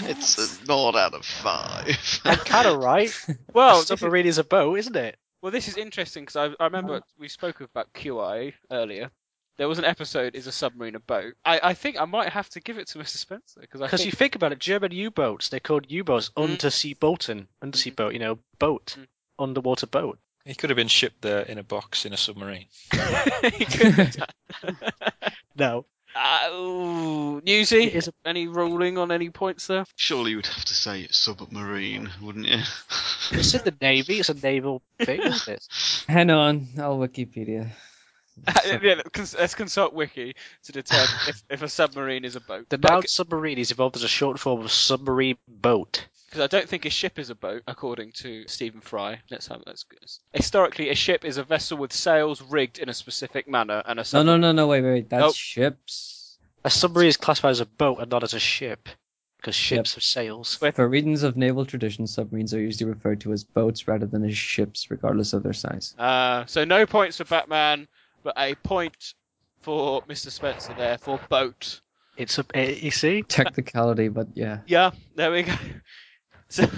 it's a nod out of five. I'm kind of right. Well, a this is- submarine is a boat, isn't it? Well, this is interesting because I, I remember oh. we spoke about QI earlier. There was an episode, is a submarine a boat? I, I think I might have to give it to Mr. Spencer because Because think you think about it, German U-boats, they're called U-boats, undersea boaten, undersea boat, you know, boat, underwater boat. He could have been shipped there in a box in a submarine. he could have done. No. Uh, ooh, Newsy, any ruling on any points there? Surely you would have to say submarine, wouldn't you? It's in the Navy, it's a naval thing, isn't it? Hang on, I'll Wikipedia. yeah, cons- let's consult Wiki to determine if, if a submarine is a boat. The noun submarine is evolved as a short form of submarine boat. Because I don't think a ship is a boat, according to Stephen Fry. Let's have that's good. Historically, a ship is a vessel with sails rigged in a specific manner, and a submarine... No, no, no, no, wait, wait, that's Nope. ships. A submarine is classified as a boat and not as a ship. because ships have sails. For reasons of naval tradition, submarines are usually referred to as boats rather than as ships, regardless of their size. Uh, so no points for Batman, but a point for Mr. Spencer there for boat. It's a eh, you see. Technicality, but yeah. Yeah, there we go. So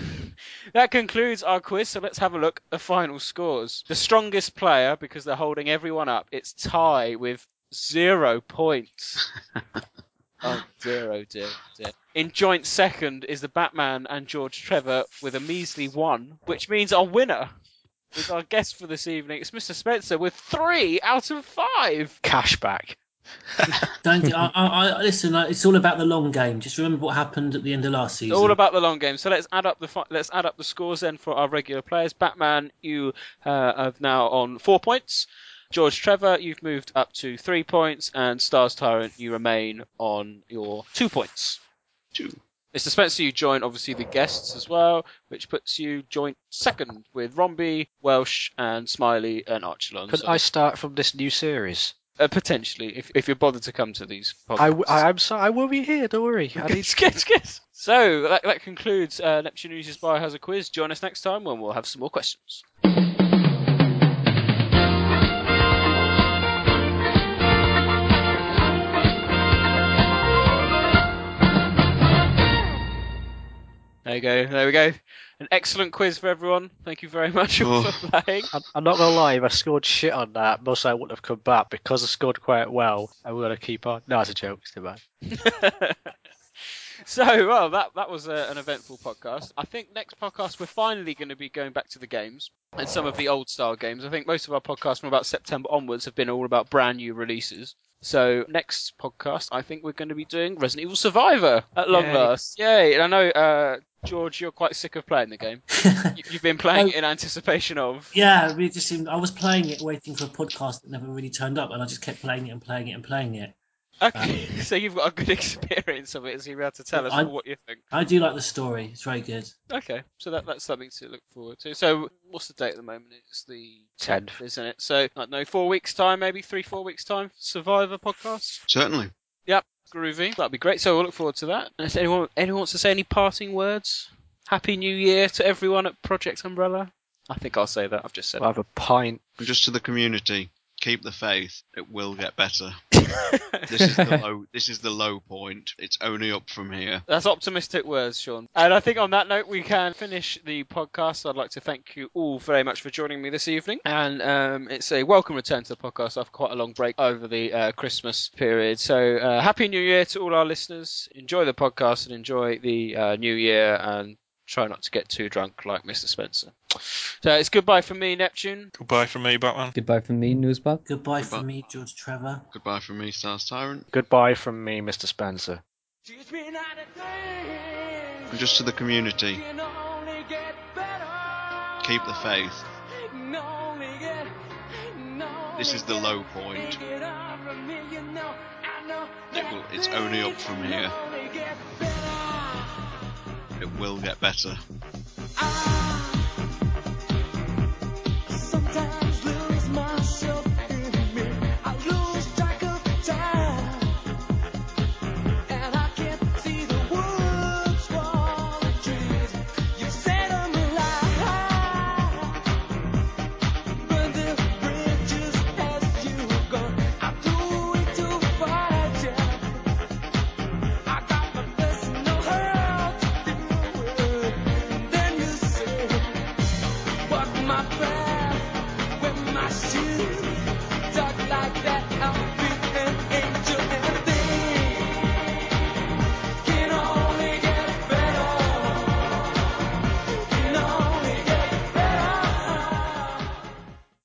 that concludes our quiz. So let's have a look at the final scores. The strongest player, because they're holding everyone up, it's Ty with zero points. oh, zero, dear, dear. In joint second is the Batman and George Trevor with a measly one, which means our winner is our guest for this evening. It's Mr. Spencer with three out of five. Cashback. Don't I, I, I listen. It's all about the long game. Just remember what happened at the end of last season. It's all about the long game. So let's add up the fi- let's add up the scores then for our regular players. Batman, you uh, are now on four points. George Trevor, you've moved up to three points, and Stars Tyrant, you remain on your two points. Two. Mr. Spencer, you join obviously the guests as well, which puts you joint second with Romby, Welsh, and Smiley and Archelon. Could So, I start from this new series? uh, potentially, if if you're bothered to come to these podcasts. I, w- I, am sorry. I will be here. Don't worry. I need. So that, that concludes uh, Neptune News' Biohazard quiz. Join us next time when we'll have some more questions. There you go. There we go. An excellent quiz for everyone. Thank you very much Oh. for playing. I'm, I'm not gonna lie. If I scored shit on that, most I wouldn't have come back because I scored quite well. I'm gonna keep on. No, it's a joke. It's too bad. So, well, that that was uh, an eventful podcast. I think next podcast we're finally going to be going back to the games and some of the old style games. I think most of our podcasts from about September onwards have been all about brand new releases. So next podcast, I think we're going to be doing Resident Evil Survivor at long Yay. last. Yay! And I know, uh, George, you're quite sick of playing the game. You- You've been playing it in anticipation of. Yeah, we just seemed, I was playing it, waiting for a podcast that never really turned up, and I just kept playing it and playing it and playing it. Okay, so you've got a good experience of it, so you'll be able to tell us I- what you think. I do like the story; it's very good. Okay, so that, that's something to look forward to. So, what's the date at the moment? It's the 10th, isn't it? So, I don't know, four weeks' time, maybe three, four weeks' time, Survivor podcast? Certainly. Yep, groovy. That'd be great. So, we'll look forward to that. And if anyone, anyone wants to say any parting words? Happy New Year to everyone at Project Umbrella? I think I'll say that. I've just said I have a pint. Just to the community, keep the faith. It will get better. this is the low. This is the low point. It's only up from here. That's optimistic words, Sean. And I think on that note, we can finish the podcast. I'd like to thank you all very much for joining me this evening. And um, it's a welcome return to the podcast after quite a long break over the uh, Christmas period. So, uh, Happy New Year to all our listeners. Enjoy the podcast and enjoy the uh, new year and try not to get too drunk like Mr. Spencer. So, it's goodbye from me, Neptune. Goodbye from me, Batman. Goodbye from me, Newsbot. Goodbye from me, George Trevor. Goodbye from me, Stars Tyrant. Goodbye from me, Mr. Spencer. And just to the community, keep the faith. This is the low point. It will, it's only up from here. It will get better. Ah.